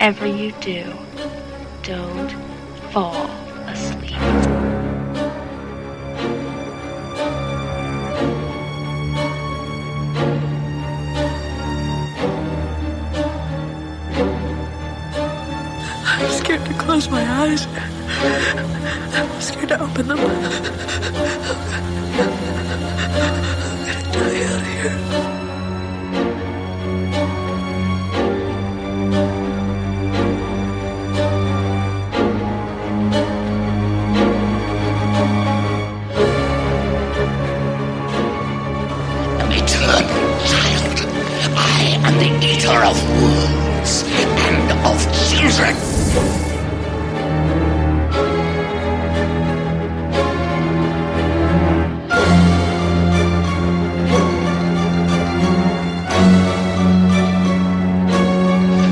whatever you do, don't fall asleep. I'm scared to close my eyes. I'm scared to open them. I'm gonna die out here. The eater of worlds and of children.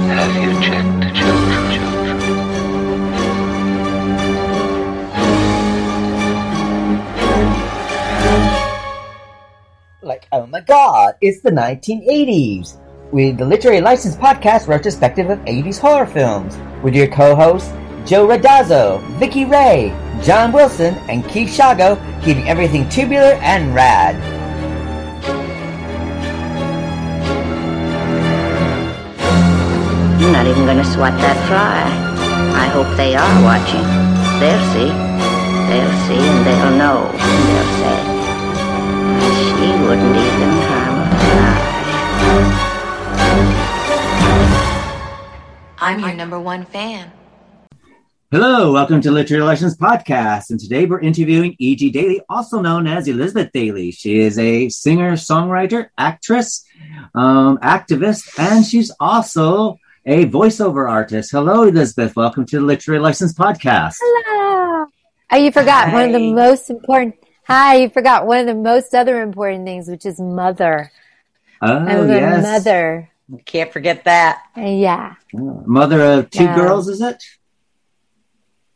Have you checked the children, children? Like, oh my god, it's the 1980s! With the Literary License Podcast retrospective of 80s horror films, with your co-hosts, Joe Radazzo, Vicky Ray, John Wilson, and Keith Shago, keeping everything tubular and rad. I'm not even gonna swat that fly. I hope they are watching. They'll see. They'll see and they'll know. And they'll say, she wouldn't even harm a fly. I'm your number one fan. Hello, welcome to Literary Relations Podcast. And today we're interviewing E.G. Daily, also known as Elizabeth Daily. She is a singer, songwriter, actress, um, activist, and she's also a voiceover artist. Hello, Elizabeth. Welcome to the Literary License Podcast. Hello. Oh, you forgot one of the most important. Hi, you forgot one of the most other important things, which is mother. Oh, I'm a yes. mother. Can't forget that. Yeah. Mother of two Yeah. girls, is it?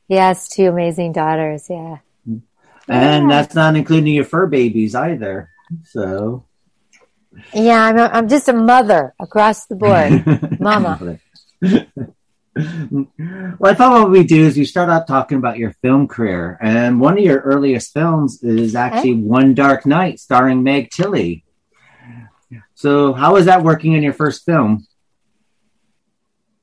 Yes, two amazing daughters. Yeah. And Yeah. that's not including your fur babies either. So, Yeah, I'm, a, I'm just a mother across the board. Mama. well, I thought what we do is we start out talking about your film career, and one of your earliest films is actually One Dark Night, starring Meg Tilly. So, how was that working in your first film?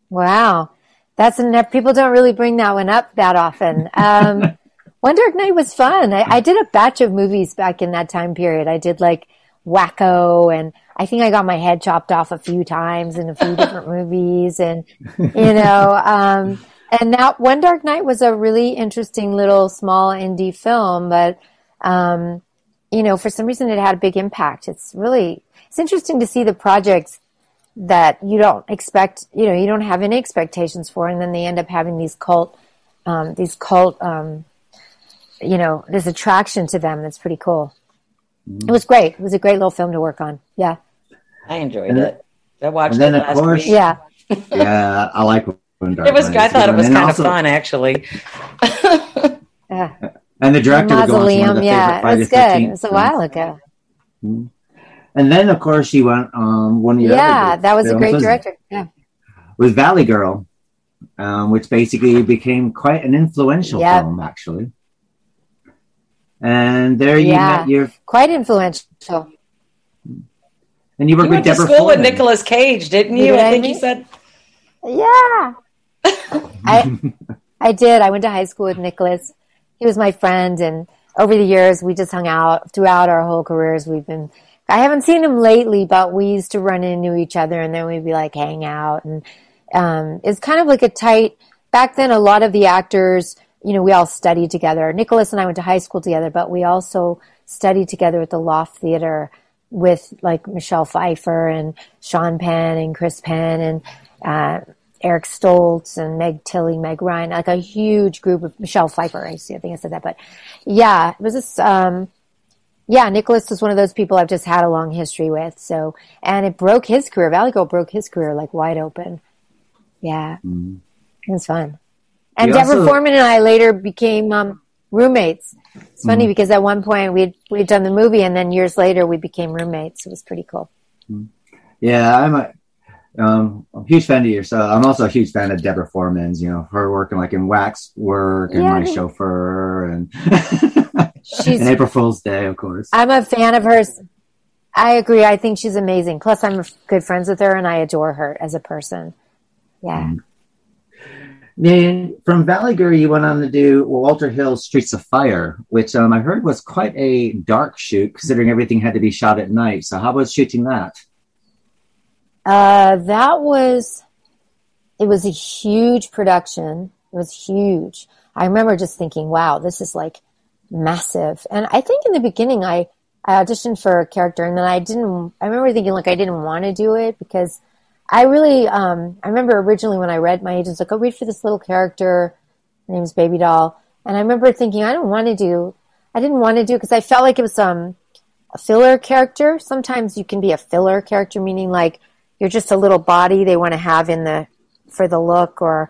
Wow. That's an, people don't really bring that one up that often. Um, One Dark Night was fun. I, I did a batch of movies back in that time period. I did like Wacko and I think I got my head chopped off a few times in a few different movies and, you know, um, and that One Dark Night was a really interesting little small indie film, but, um, you know, for some reason it had a big impact. It's really, it's interesting to see the projects that you don't expect, you know, you don't have any expectations for, and then they end up having these cult, um, these cult, um, you know, this attraction to them that's pretty cool. It was great. It was a great little film to work on. Yeah. I enjoyed And it. I watched and then, it of last course- week. Yeah. yeah, I like One Dark It was. Night. I thought it was kind also- of fun, actually. Yeah. And the director was one of Mausoleum. the Yeah. favorite It Friday was good. 13th It was a while ago. And then, of course, she went on one of your Yeah. other That was a great was- director. Yeah. was Valley Girl, um, which basically became quite an influential Yep. film, actually. And there you Yeah. met your, Quite influential. and you worked You with went to Deborah school with Foreman. Nicolas Cage, didn't You you? did, I think you said. Yeah. I I did. I went to high school with Nicholas. He was my friend and over the years we just hung out throughout our whole careers. We've been I haven't seen him lately, but we used to run into each other and then we'd be like hang out and um it's kind of like a tight back then a lot of the actors, you know, we all studied together. Nicholas and I went to high school together, but we also studied together at the Loft Theater with like Michelle Pfeiffer and Sean Penn and Chris Penn and uh, Eric Stoltz and Meg Tilly, Meg Ryan, like a huge group of Michelle Pfeiffer. I see, I think I said that, but yeah, it was this, um, yeah, Nicholas was one of those people I've just had a long history with. So, and it broke his career. Valley Girl broke his career like wide open. Yeah. It was fun. And You Deborah also- Foreman and I later became, um, roommates. It's funny Mm-hmm. because at one point we'd, we'd done the movie and then years later we became roommates. It was pretty cool. Yeah, I'm a, Um, I'm a huge fan of yours. So I'm also a huge fan of Deborah Foreman's. You know, her working like in Waxwork and. My Chauffeur and She's- and April Fool's Day, of course. I'm a fan of hers. I agree. I think she's amazing. Plus, I'm good friends with her, and I adore her as a person. Yeah. Then from Valley Girl, you went on to do Walter Hill's Streets of Fire, which um, I heard was quite a dark shoot, considering everything had to be shot at night. So how was shooting that? Uh, that was, it was a huge production. It was huge. I remember just thinking, wow, this is like massive. And I think in the beginning, I, I auditioned for a character and then I didn't, I remember thinking like I didn't want to do it because I really, um, I remember originally when I read, my agent's like, oh, read for this little character. Her name's Baby Doll. And I remember thinking, I don't want to do, I didn't want to do because I felt like it was, um, a filler character. Sometimes you can be a filler character, meaning like you're just a little body they want to have in the, for the look or,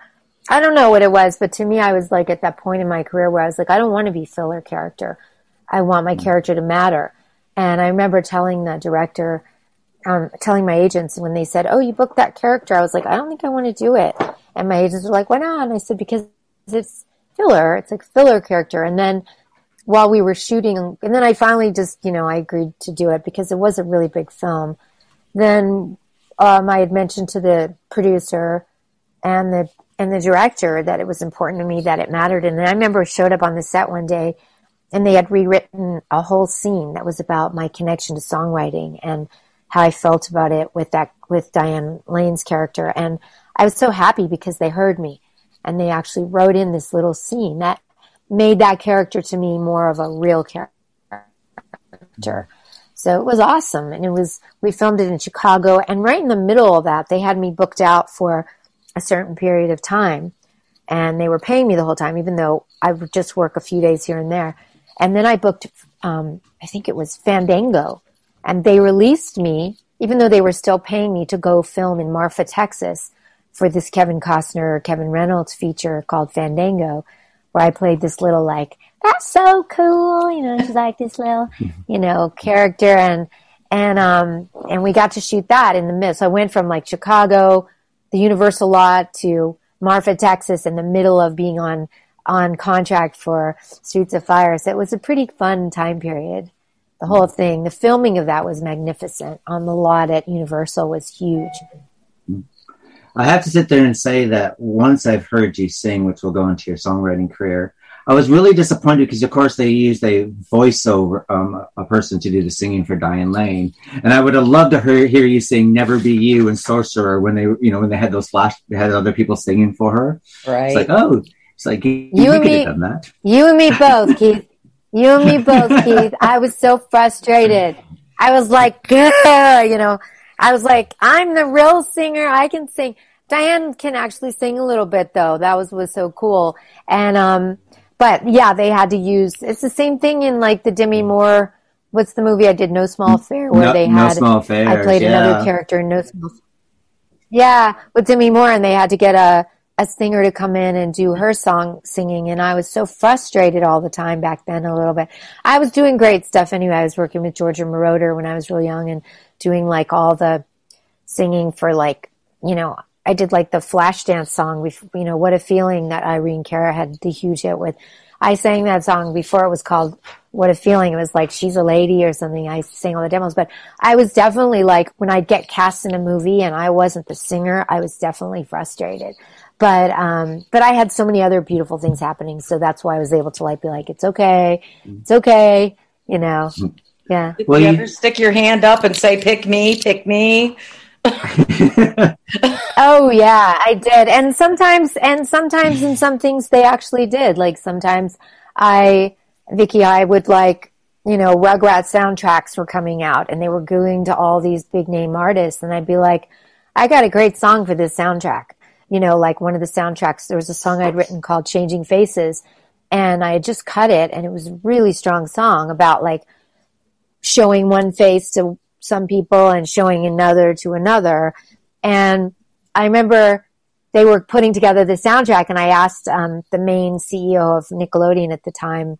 I don't know what it was, but to me, I was like at that point in my career where I was like, I don't want to be filler character. I want my character to matter. And I remember telling the director, um, telling my agents when they said, "Oh, you booked that character," I was like, "I don't think I want to do it." And my agents were like, "Why not?" And I said, "Because it's filler. It's like filler character." And then while we were shooting, and then I finally just, you know, I agreed to do it because it was a really big film. Then um, I had mentioned to the producer and the and the director that it was important to me that it mattered. And I remember showed up on the set one day and they had rewritten a whole scene that was about my connection to songwriting and how I felt about it with that with Diane Lane's character. And I was so happy because they heard me and they actually wrote in this little scene that made that character to me more of a real character. So it was awesome. And it was, we filmed it in Chicago. And right in the middle of that, they had me booked out for a certain period of time. And they were paying me the whole time, even though I would just work a few days here and there. And then I booked, um, I think it was Fandango. And they released me, even though they were still paying me to go film in Marfa, Texas for this Kevin Costner, Kevin Reynolds feature called Fandango, where I played this little like, that's so cool, you know, she's like this little, you know, character and, and, um, and we got to shoot that in the midst. So I went from like Chicago, the Universal lot to Marfa, Texas in the middle of being on, on contract for Streets of Fire. So it was a pretty fun time period. The whole thing, the filming of that was magnificent on the lot at Universal was huge. I have to sit there and say that once I've heard you sing, which will go into your songwriting career, I was really disappointed because, of course, they used a voiceover, um, a person to do the singing for Diane Lane, and I would have loved to hear, hear you sing "Never Be You" and "Sorcerer" when they, you know, when they had those flash, they had other people singing for her. Right. It's like, oh, it's like you, You you and could me- have done that. You and me both, Keith. You and me both, Keith. I was so frustrated. I was like, "Grr," you know, I was like, I'm the real singer. I can sing. Diane can actually sing a little bit though. That was, was so cool. And, um, but yeah, they had to use, it's the same thing in like the Demi Moore, what's the movie I did, No Small Affair, where No- they No had, Small I played yeah. another character in No Small yeah, with Demi Moore, and they had to get a a singer to come in and do her song singing, and I was so frustrated all the time back then. A little bit, I was doing great stuff anyway. I was working with Giorgio Moroder when I was real young, and doing like all the singing for like you know. I did like the Flashdance song, we- you know, What a Feeling that Irene Cara had the huge hit with. I sang that song before it was called What a Feeling. It was like She's a Lady or something. I sang all the demos, but I was definitely like when I'd get cast in a movie and I wasn't the singer, I was definitely frustrated. But um but I had so many other beautiful things happening, so that's why I was able to like be like, It's okay, it's okay, you know. Yeah. Did Well, you you- ever stick your hand up and say, pick me, pick me? Oh yeah, I did. And sometimes, and sometimes in some things they actually did. Like sometimes I, Vicky, I would like, you know, Rugrats soundtracks were coming out and they were going to all these big name artists and I'd be like, I got a great song for this soundtrack. You know, like one of the soundtracks, there was a song I'd written called Changing Faces and I had just cut it and it was a really strong song about like showing one face to some people and showing another to another. And I remember they were putting together the soundtrack and I asked um, the main CEO of Nickelodeon at the time.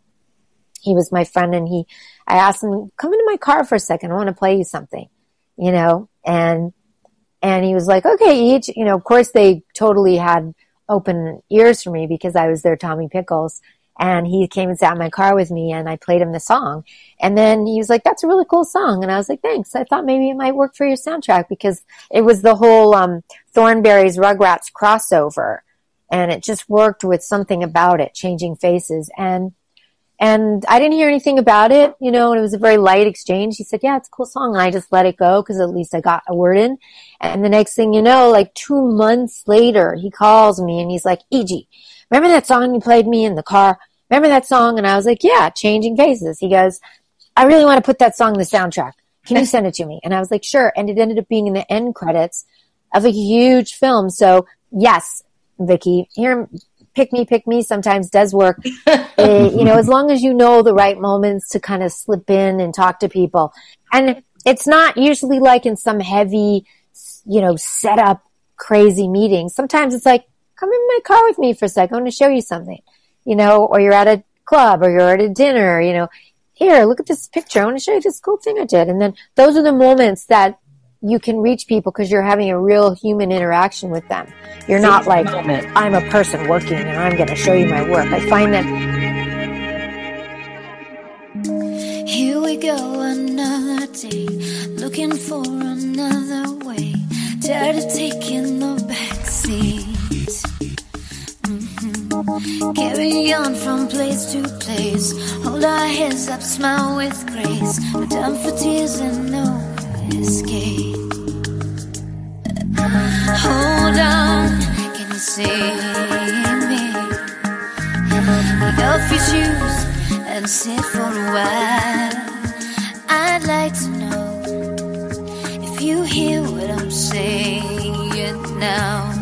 He was my friend and he, I asked him, come into my car for a second. I want to play you something, you know, and And he was like, okay, each, you know, of course they totally had open ears for me because I was their Tommy Pickles. And he came and sat in my car with me and I played him the song. And then he was like, that's a really cool song. And I was like, thanks. I thought maybe it might work for your soundtrack because it was the whole, um, Thornberrys Rugrats crossover. And it just worked with something about it, changing faces. And and I didn't hear anything about it, you know, and it was a very light exchange. He said, yeah, it's a cool song. And I just let it go because at least I got a word in. And the next thing you know, like two months later, he calls me and he's like, E.G., remember that song you played me in the car? Remember that song? And I was like, yeah, Changing Faces. He goes, I really want to put that song in the soundtrack. Can you send it to me? And I was like, sure. And it ended up being in the end credits of a huge film. So yes, Vicky, here, pick me, pick me sometimes does work. Uh, you know, as long as you know the right moments to kind of slip in and talk to people. And it's not usually like in some heavy, you know, set up crazy meeting. Sometimes it's like, come in my car with me for a second. I want to show you something, you know, or you're at a club or you're at a dinner, you know, here, look at this picture. I want to show you this cool thing I did. And then those are the moments that you can reach people because you're having a real human interaction with them. You're not like, I'm a person working and I'm going to show you my work. I find that Here we go, another day, looking for another way. Tired of taking the back seat. Carry on from place to place. Hold our heads up, smile with grace. No time for tears and no escape. Hold on, can you see me? Take off your shoes and sit for a while. I'd like to know if you hear what I'm saying now.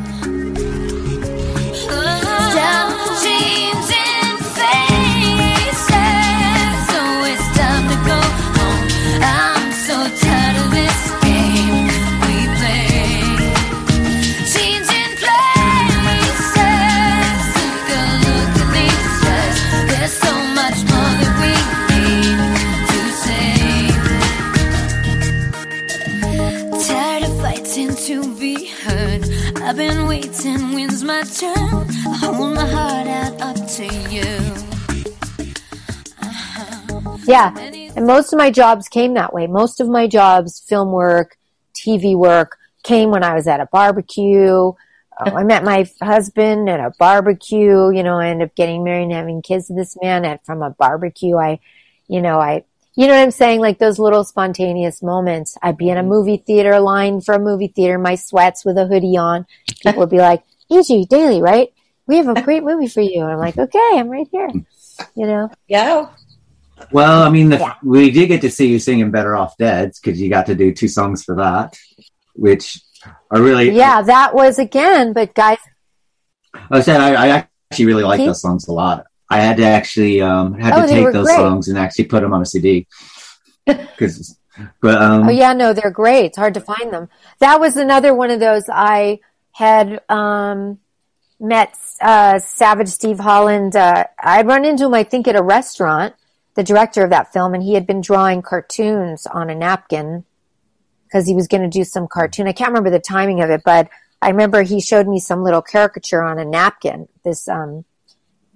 Waiting, when's my turn? I hold my heart out up to you. Yeah. And most of my jobs came that way. Most of my jobs, film work, TV work, came when I was at a barbecue. Uh, I met my husband at a barbecue. You know, I ended up getting married and having kids with this man at, from a barbecue. I, you know, I, you know what I'm saying? Like those little spontaneous moments. I'd be in a mm-hmm. movie theater line for a movie theater, my sweats with a hoodie on. People would be like, E.G., Daily, right? We have a great movie for you. And I'm like, okay, I'm right here. You know? Yeah. Well, I mean, the, Yeah. we did get to see you singing "Better Off Dead" because you got to do two songs for that, which are really. Yeah, that was again, but guys, I said I, I actually really like Keith? those songs a lot. I had to actually um, had Oh, to take those great. songs and actually put them on a CD. Because, but um, Oh yeah, no, they're great. It's hard to find them. That was another one of those I had um, met uh, Savage Steve Holland. Uh, I'd run into him, I think, at a restaurant. The director of that film, and he had been drawing cartoons on a napkin because he was going to do some cartoon. I can't remember the timing of it, but I remember he showed me some little caricature on a napkin. This um,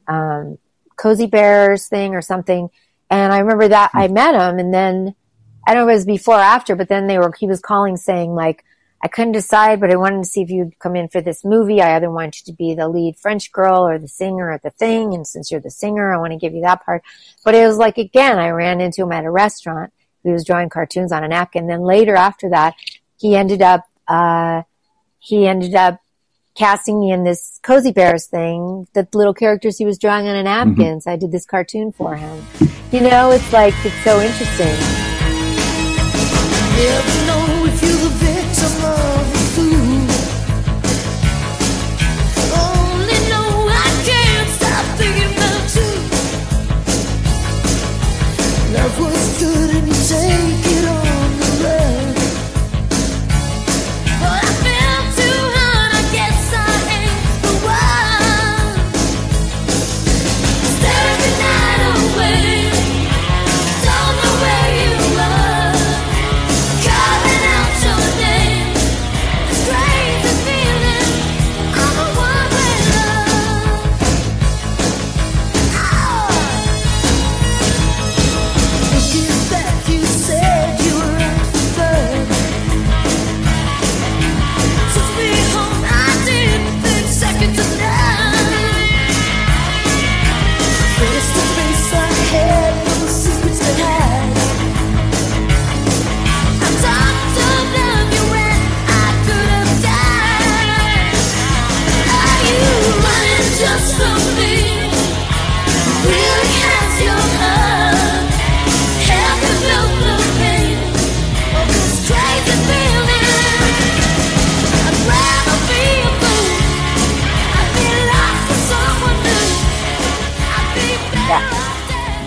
um, cozy bears thing or something. And I remember that I met him and then I don't know if it was before or after, but then they were, he was calling saying like, I couldn't decide, but I wanted to see if you'd come in for this movie. I either want you to be the lead French girl or the singer at the thing. And since you're the singer, I want to give you that part. But it was like, again, I ran into him at a restaurant. He was drawing cartoons on a napkin. Then later after that, he ended up, uh, he ended up casting me in this Cozy Bears thing, the little characters he was drawing on a napkin. So I did this cartoon for him. You know, it's like, it's so interesting.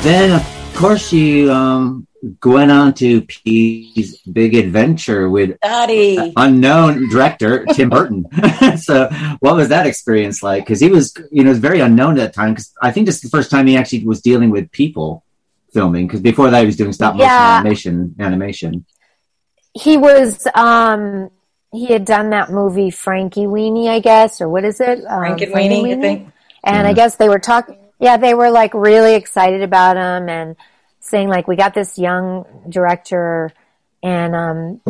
Then, of course, you um, went on to P's Big Adventure with Daddy. unknown director Tim Burton. so, what was that experience like? Because he was, you know, was very unknown at that time. Because I think this is the first time he actually was dealing with people filming. Because before that, he was doing stop motion Yeah. animation. Animation. he was um he had done that movie Frankenweenie, I guess, or what is it? Um, Frankenweenie, you think? And I guess they were talking. Yeah, they were like really excited about him and saying like, "We got this young director," and um,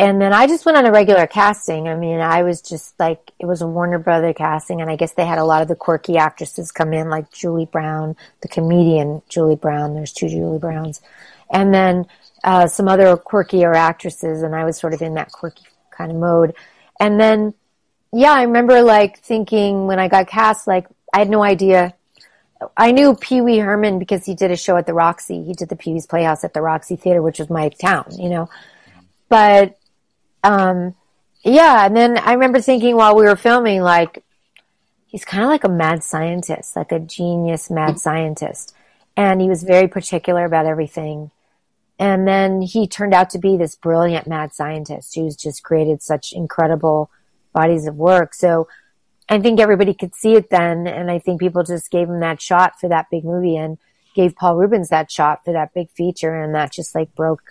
and then I just went on a regular casting. I mean, I was just like, it was a Warner Brother casting, and I guess they had a lot of the quirky actresses come in, like Julie Brown, the comedian Julie Brown. There's two Julie Browns, and then uh, some other quirkier actresses, and I was sort of in that quirky kind of mode. And then, yeah, I remember like thinking when I got cast, like I had no idea. I knew Pee Wee Herman because he did a show at the Roxy. He did the Pee Wee's Playhouse at the Roxy Theater, which was my town, you know. But, um, yeah, and then I remember thinking while we were filming, like, he's kind of like a mad scientist, like a genius mad scientist. And he was very particular about everything. And then he turned out to be this brilliant mad scientist who's just created such incredible bodies of work. So I think everybody could see it then. And I think people just gave him that shot for that big movie and gave Paul Reubens that shot for that big feature. And that just like broke,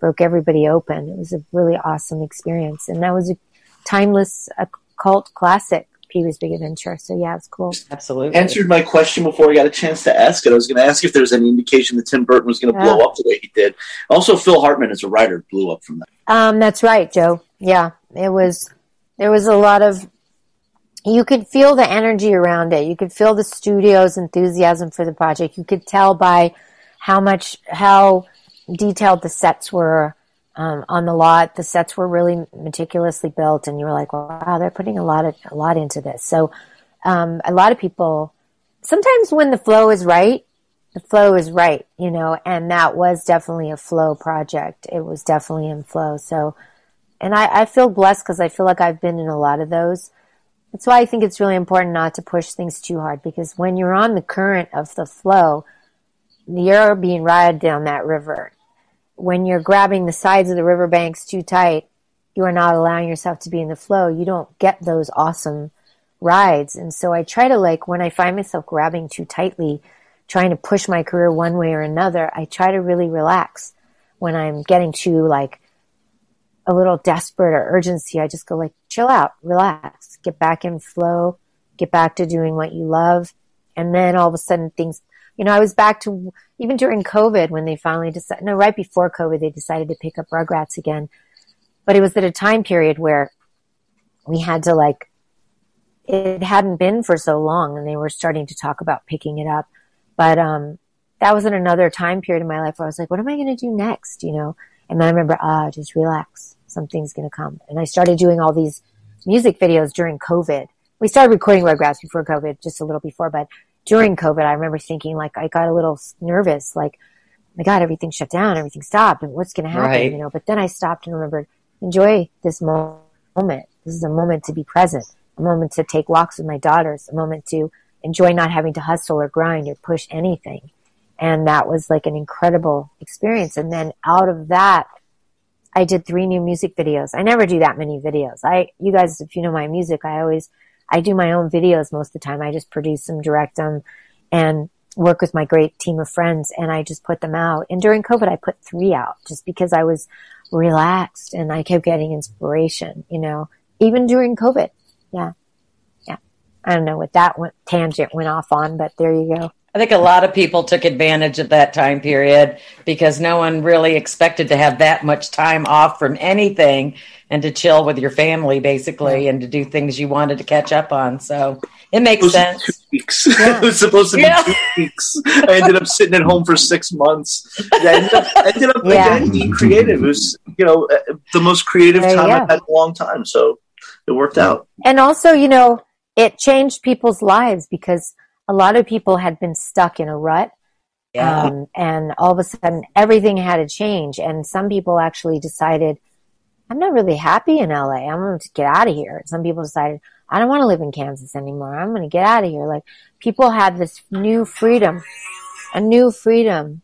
broke everybody open. It was a really awesome experience. And that was a timeless, a cult classic, Pee Wee's Big Adventure. So yeah, it's cool. Absolutely. Answered my question before I got a chance to ask it. I was going to ask if there was any indication that Tim Burton was going to Yeah. blow up the way he did. Also, Phil Hartman as a writer blew up from that. Um, that's right, Joe. Yeah, it was. There was a lot of. You could feel the energy around it. You could feel the studio's enthusiasm for the project. You could tell by how much how detailed the sets were um, on the lot. The sets were really meticulously built, and you were like, "Wow, they're putting a lot of a lot into this." So, um, a lot of people. Sometimes when the flow is right, the flow is right, you know, and that was definitely a flow project. It was definitely in flow. So, and I, I feel blessed because I feel like I've been in a lot of those. That's why I think it's really important not to push things too hard because when you're on the current of the flow, you're being ride down that river. When you're grabbing the sides of the riverbanks too tight, you are not allowing yourself to be in the flow. You don't get those awesome rides. And so I try to like, when I find myself grabbing too tightly, trying to push my career one way or another, I try to really relax. When I'm getting too like a little desperate or urgency, I just go like, chill out, relax, get back in flow, get back to doing what you love. And then all of a sudden things, you know, I was back to even during COVID when they finally decided, no, right before COVID, they decided to pick up Rugrats again. But it was at a time period where we had to like, it hadn't been for so long and they were starting to talk about picking it up. But, um, that was in another time period in my life where I was like, what am I going to do next? You know? And then I remember, ah, just relax. Something's going to come. And I started doing all these music videos during COVID. We started recording Rugrats before COVID, just a little before, but during COVID, I remember thinking like, I got a little nervous, like, my God, everything shut down, everything stopped, and what's going to happen, Right. you know? But then I stopped and remembered, enjoy this moment. This is a moment to be present, a moment to take walks with my daughters, a moment to enjoy not having to hustle or grind or push anything. And that was like an incredible experience. And then out of that, I did three new music videos. I never do that many videos. I, you guys, if you know my music, I always, I do my own videos most of the time. I just produce them, direct them, and work with my great team of friends and I just put them out. And during COVID, I put three out just because I was relaxed and I kept getting inspiration, you know, even during COVID. Yeah. Yeah. I don't know what that went, tangent went off on, but there you go. I think a lot of people took advantage of that time period because no one really expected to have that much time off from anything and to chill with your family basically and to do things you wanted to catch up on. So it makes It sense. two weeks. it was supposed to be Yeah. two weeks. I ended up sitting at home for six months. I ended up, ended up Yeah. again being creative. It was, you know, uh, the most creative There you time go. I've had in a long time. So it worked out. And also, you know, it changed people's lives because a lot of people had been stuck in a rut. Yeah. Um, and all of a sudden everything had to change. And some people actually decided, I'm not really happy in LA. I'm going to get out of here. Some people decided, I don't want to live in Kansas anymore. I'm going to get out of here. Like people had this new freedom a new freedom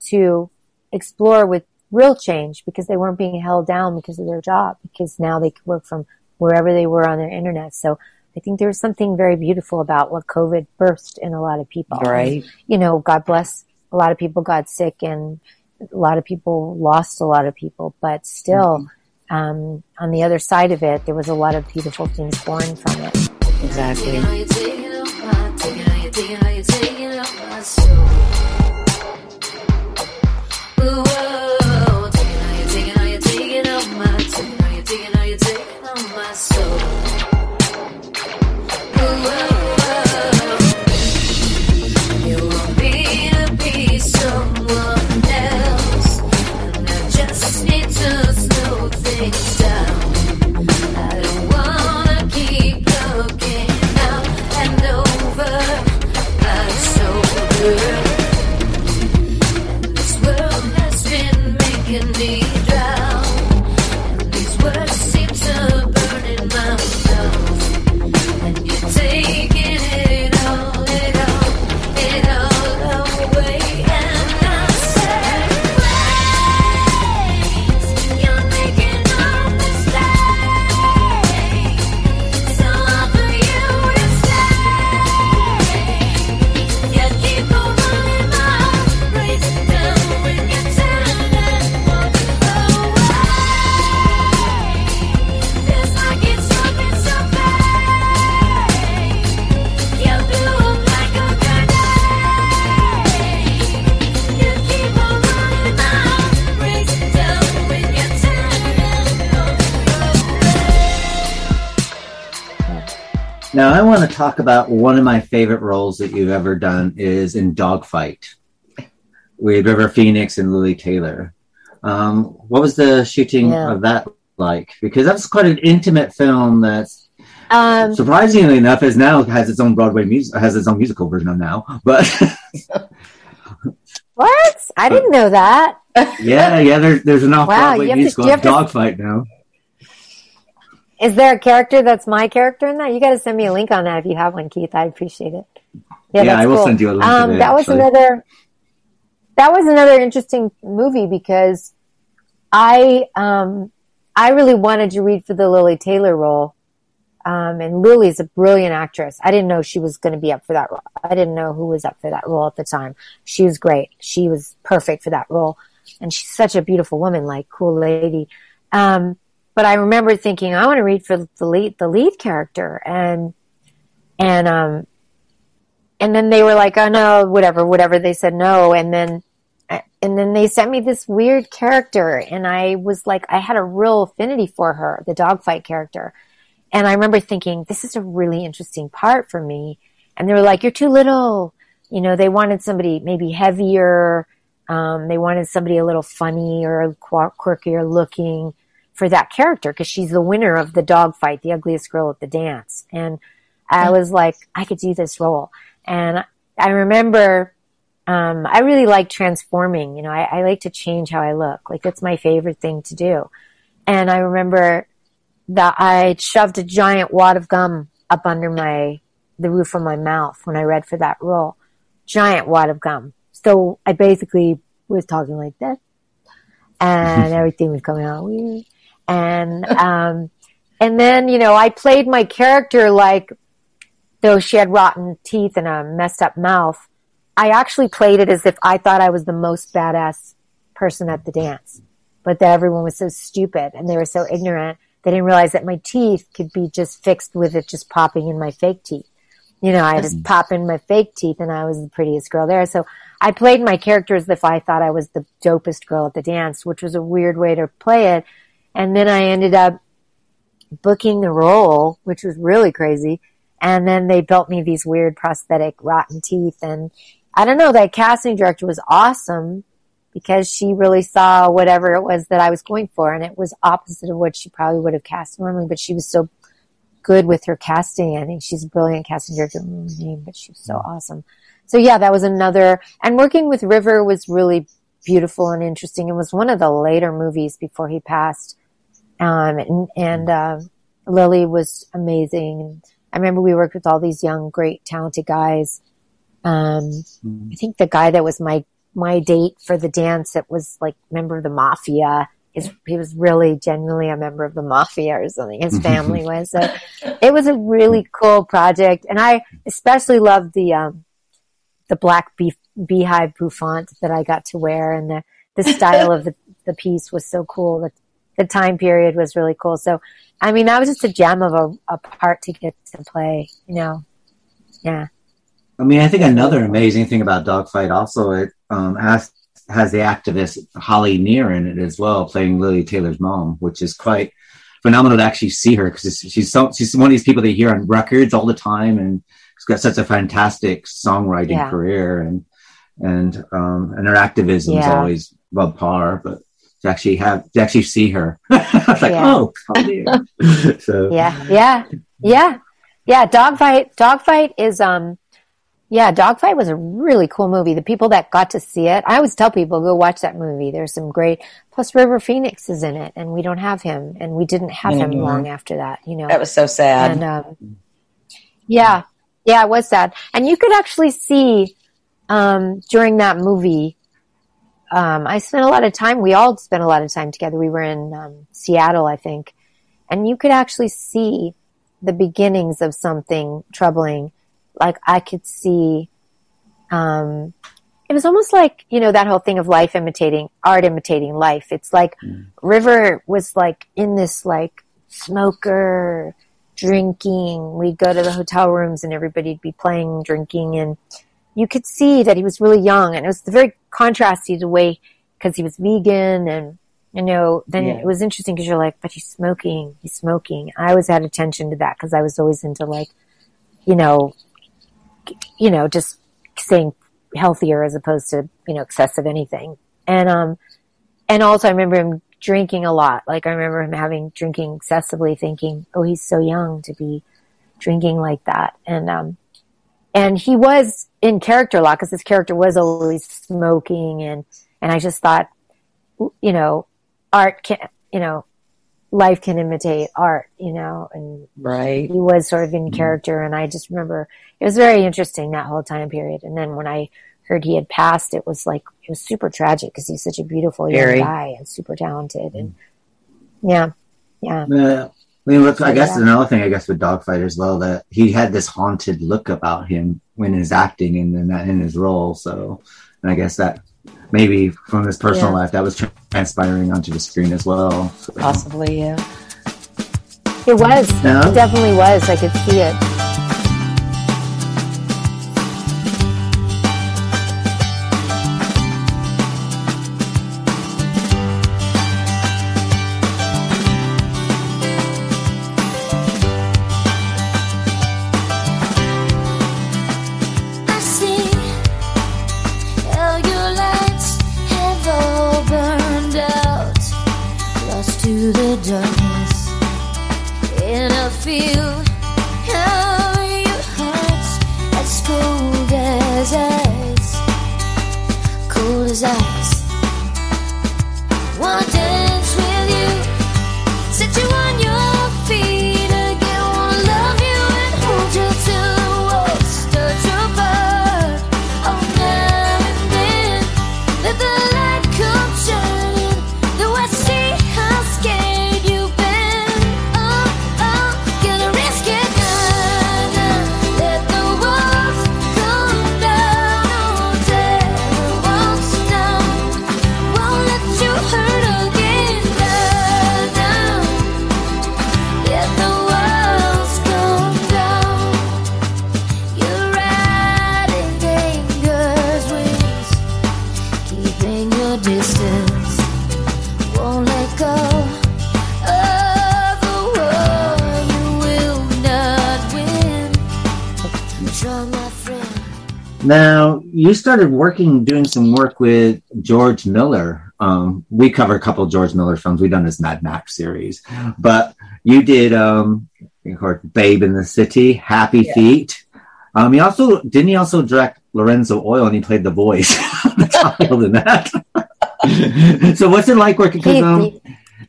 to explore with real change because they weren't being held down because of their job because now they could work from wherever they were on their internet. So I think there's something very beautiful about what COVID burst in a lot of people. Right. You know, God bless a lot of people got sick and a lot of people lost a lot of people, but still, um, on the other side of it, there was a lot of beautiful things born from it. Exactly. Now, I want to talk about one of my favorite roles that you've ever done is in Dogfight with River Phoenix and Lili Taylor. Um, what was the shooting Yeah. of that like? Because that's quite an intimate film that's Um, surprisingly enough is now has its own Broadway music has its own musical version of now. But what? I didn't know that. yeah, yeah, there's there's an off Broadway musical to- Dogfight now. Is there a character that's my character in that? You got to send me a link on that if you have one, Keith. I'd appreciate it. Yeah, that's I will send you a link Um, it, that was another. That was another interesting movie because I um, I really wanted to read for the Lili Taylor role, um, and Lili's a brilliant actress. I didn't know she was going to be up for that role. I didn't know who was up for that role at the time. She was great. She was perfect for that role, and she's such a beautiful woman, like cool lady. Um, but I remember thinking, I want to read for the lead, the lead character, and and um, and then they were like, oh no, whatever, whatever. They said no, and then and then they sent me this weird character, and I was like, I had a real affinity for her, the dogfight character, and I remember thinking, this is a really interesting part for me. And they were like, you're too little. You know, they wanted somebody maybe heavier. Um, they wanted somebody a little funny or qu- quirkier looking for that character because she's the winner of the dog fight, the ugliest girl at the dance. And I was like, I could do this role. And I remember, um, I really like transforming. You know, I, I like to change how I look. Like that's my favorite thing to do. And I remember that I shoved a giant wad of gum up under my, the roof of my mouth when I read for that role. Giant wad of gum. So I basically was talking like that and everything was coming out weird. And, um, and then, you know, I played my character like, though she had rotten teeth and a messed up mouth, I actually played it as if I thought I was the most badass person at the dance. But that everyone was so stupid and they were so ignorant. They didn't realize that my teeth could be just fixed with it just popping in my fake teeth. You know, I just pop in my fake teeth and I was the prettiest girl there. So I played my character as if I thought I was the dopest girl at the dance, which was a weird way to play it. And then I ended up booking the role, which was really crazy. And then they built me these weird prosthetic rotten teeth. And I don't know, that casting director was awesome because she really saw whatever it was that I was going for. And it was opposite of what she probably would have cast normally, but she was so good with her casting. I think she's a brilliant casting director, I don't remember her name, but she was so mm-hmm. awesome. So yeah, that was another, and working with River was really beautiful and interesting. It was one of the later movies before he passed. Um, and, and, uh, Lili was amazing. I remember we worked with all these young, great, talented guys. Um, I think the guy that was my my date for the dance that was like member of the mafia. Is, he was really genuinely a member of the mafia or something. His family was. So it was a really cool project, and I especially loved the um, the black beef, beehive bouffant that I got to wear, and the the style of the the piece was so cool. The the time period was really cool. So, I mean, that was just a gem of a, a part to get to play. You know, yeah. I mean, I think another amazing thing about Dogfight also it um, has has the activist Holly Near in it as well, playing Lili Taylor's mom, which is quite phenomenal to actually see her because she's so she's one of these people that you hear on records all the time, and she's got such a fantastic songwriting Yeah. career, and and um, and her activism is Yeah. always above par, but. To actually have to actually see her, it's like Yeah. oh, Holly Near. so yeah, yeah, yeah, yeah. Dogfight, Dogfight is um, yeah, Dogfight was a really cool movie. The people that got to see it, I always tell people go watch that movie. There's some great. Plus, River Phoenix is in it, and we don't have him, and we didn't have him long after that. You know, That was so sad. and um, yeah, yeah, it was sad. And you could actually see um, during that movie. Um, I spent a lot of time. We all spent a lot of time together. We were in um, Seattle, I think, and you could actually see the beginnings of something troubling. Like I could see. Um, it was almost like you know that whole thing of life imitating art imitating life it's like river was like in this like smoker drinking we'd go to the hotel rooms and everybody'd be playing drinking and you could see that he was really young and it was the very contrasty the way because he was vegan and you know then Yeah. it was interesting because you're like but he's smoking he's smoking. I always had attention to that because i was always into like you know you know just staying healthier as opposed to you know excessive anything. And um and also i remember him drinking a lot. Like i remember him having drinking excessively thinking oh he's so young to be drinking like that. And um and he was in character a lot because his character was always smoking and and i just thought you know art can you know life can imitate art you know and right. he was sort of in mm-hmm. character and i just remember it was very interesting that whole time period and then when i heard he had passed it was like it was super tragic because he's such a beautiful young Very. guy and super talented and mm. yeah yeah Yeah. I mean, look, I guess yeah. another thing, I guess, with Dogfight as well, that he had this haunted look about him when he's acting and in that in his role. So, and I guess that maybe from his personal Yeah. life, that was transpiring onto the screen as well. So, Possibly, yeah. it was Yeah. it definitely was i could see it started working, doing some work with George Miller. Um, we cover a couple of George Miller films. We've done this Mad Max series, but you did, um, of course, Babe in the City, Happy Feet. Um, he also didn't he also direct Lorenzo Oil and he played the voice, the child in that. so what's it like working? Because um,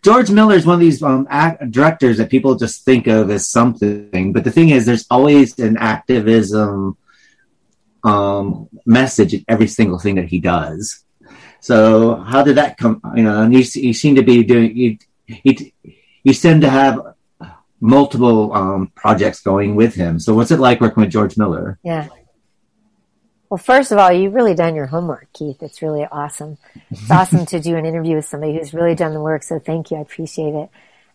George Miller is one of these um, act- directors that people just think of as something, but the thing is, there's always an activism um, message in every single thing that he does. So how did that come? You know, and you, you seem to be doing you you, seem to have multiple um, projects going with him. So what's it like working with George Miller? Yeah. Well, first of all, you've really done your homework, Keith. It's really awesome. It's awesome to do an interview with somebody who's really done the work. So thank you. I appreciate it.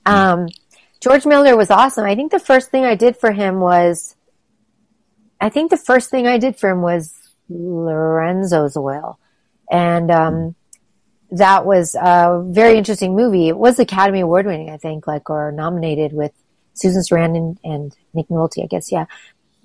Um, George Miller was awesome. I think the first thing I did for him was, I think the first thing I did for him was Lorenzo's Oil. And, um, that was a very interesting movie. It was Academy Award winning, I think, like, or nominated with Susan Sarandon and Nick Nolte, I guess. Yeah.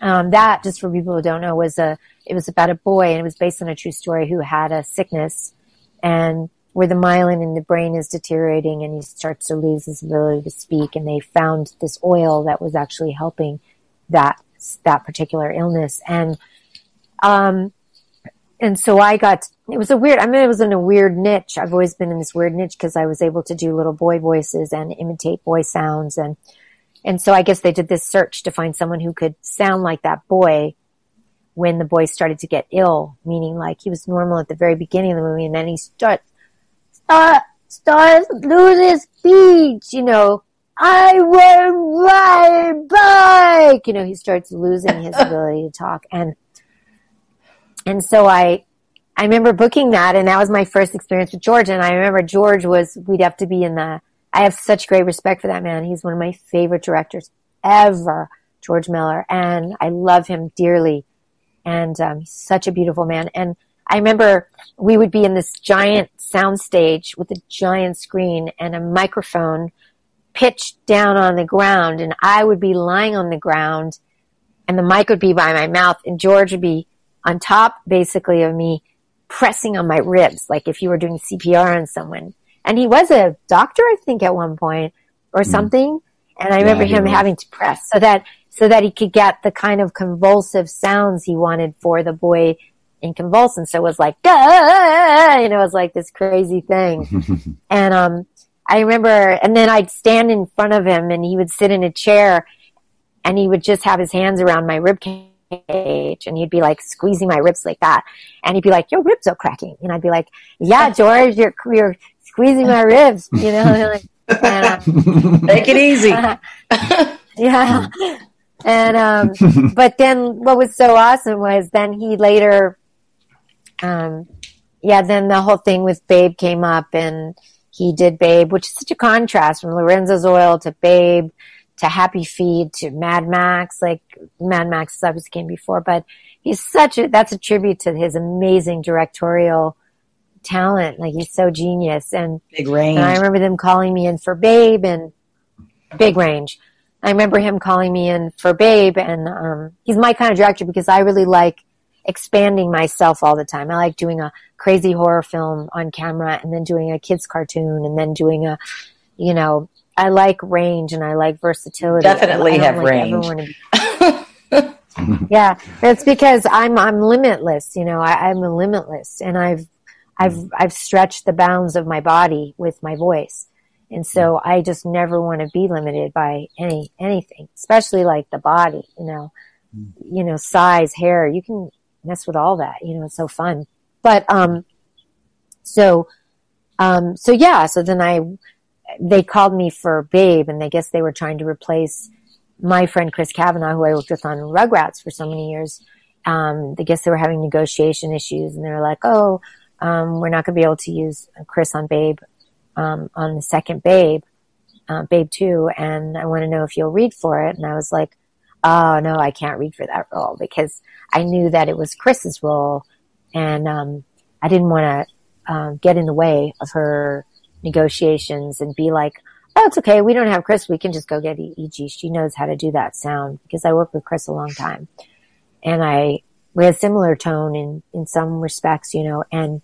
Um, that, just for people who don't know, was a, it was about a boy and it was based on a true story who had a sickness and where the myelin in the brain is deteriorating and he starts to lose his ability to speak. And they found this oil that was actually helping that, that particular illness. And, um, and so I got, it was a weird, I mean, it was in a weird niche. I've always been in this weird niche because I was able to do little boy voices and imitate boy sounds. And, and so I guess they did this search to find someone who could sound like that boy when the boy started to get ill, meaning like he was normal at the very beginning of the movie and then he starts, start, starts losing speech, you know, I will ride bike, you know, he starts losing his ability to talk and, and so I, I remember booking that and that was my first experience with George. And I remember George was, we'd have to be in the, I have such great respect for that man. He's one of my favorite directors ever, George Miller. And I love him dearly. And um, he's such a beautiful man. And I remember we would be in this giant sound stage with a giant screen and a microphone pitched down on the ground. And I would be lying on the ground and the mic would be by my mouth and George would be on top basically of me pressing on my ribs, like if you were doing CPR on someone. And he was a doctor, I think, at one point or something. And I Yeah, remember him was. having to press so that, so that he could get the kind of convulsive sounds he wanted for the boy in convulsions. So it was like, you know, it was like this crazy thing. And, um, I remember, and then I'd stand in front of him and he would sit in a chair and he would just have his hands around my rib cage and he'd be like squeezing my ribs like that. And he'd be like, your ribs are cracking. And I'd be like, yeah, George, you're, you're squeezing my ribs, you know, like, and, Take it easy. yeah. And, um, but then what was so awesome was then he later, um, yeah, then the whole thing with Babe came up and he did Babe, which is such a contrast from Lorenzo's Oil to Babe to Happy Feet to Mad Max. Like Mad Max obviously came before, but he's such a, that's a tribute to his amazing directorial talent. Like he's so genius. And, Big range. and I remember them calling me in for Babe and big range. I remember him calling me in for Babe and, um, he's my kind of director because I really like expanding myself all the time. I like doing a crazy horror film on camera and then doing a kids cartoon and then doing a, you know, I like range and I like versatility. Definitely I, have range. be- yeah, it's because I'm I'm limitless. You know, I, I'm limitless, and I've I've mm. I've stretched the bounds of my body with my voice, and so mm. I just never want to be limited by any anything, especially like the body. You know, mm. you know, size, hair. You can mess with all that. You know, it's so fun. But um, so um, so yeah. So then I they called me for Babe, and I guess they were trying to replace my friend Chris Cavanaugh, who I worked with on Rugrats for so many years. Um, I guess they were having negotiation issues, and they were like, "Oh, um, we're not going to be able to use Chris on Babe um, on the second Babe, uh, Babe Two, and I want to know if you'll read for it." And I was like, "Oh no, I can't read for that role because I knew that it was Chris's role, and um, I didn't want to um, get in the way of her negotiations and be like, oh, it's okay. We don't have Chris. We can just go get EG. She knows how to do that sound because I worked with Chris a long time. And I, we had similar tone in, in some respects, you know, and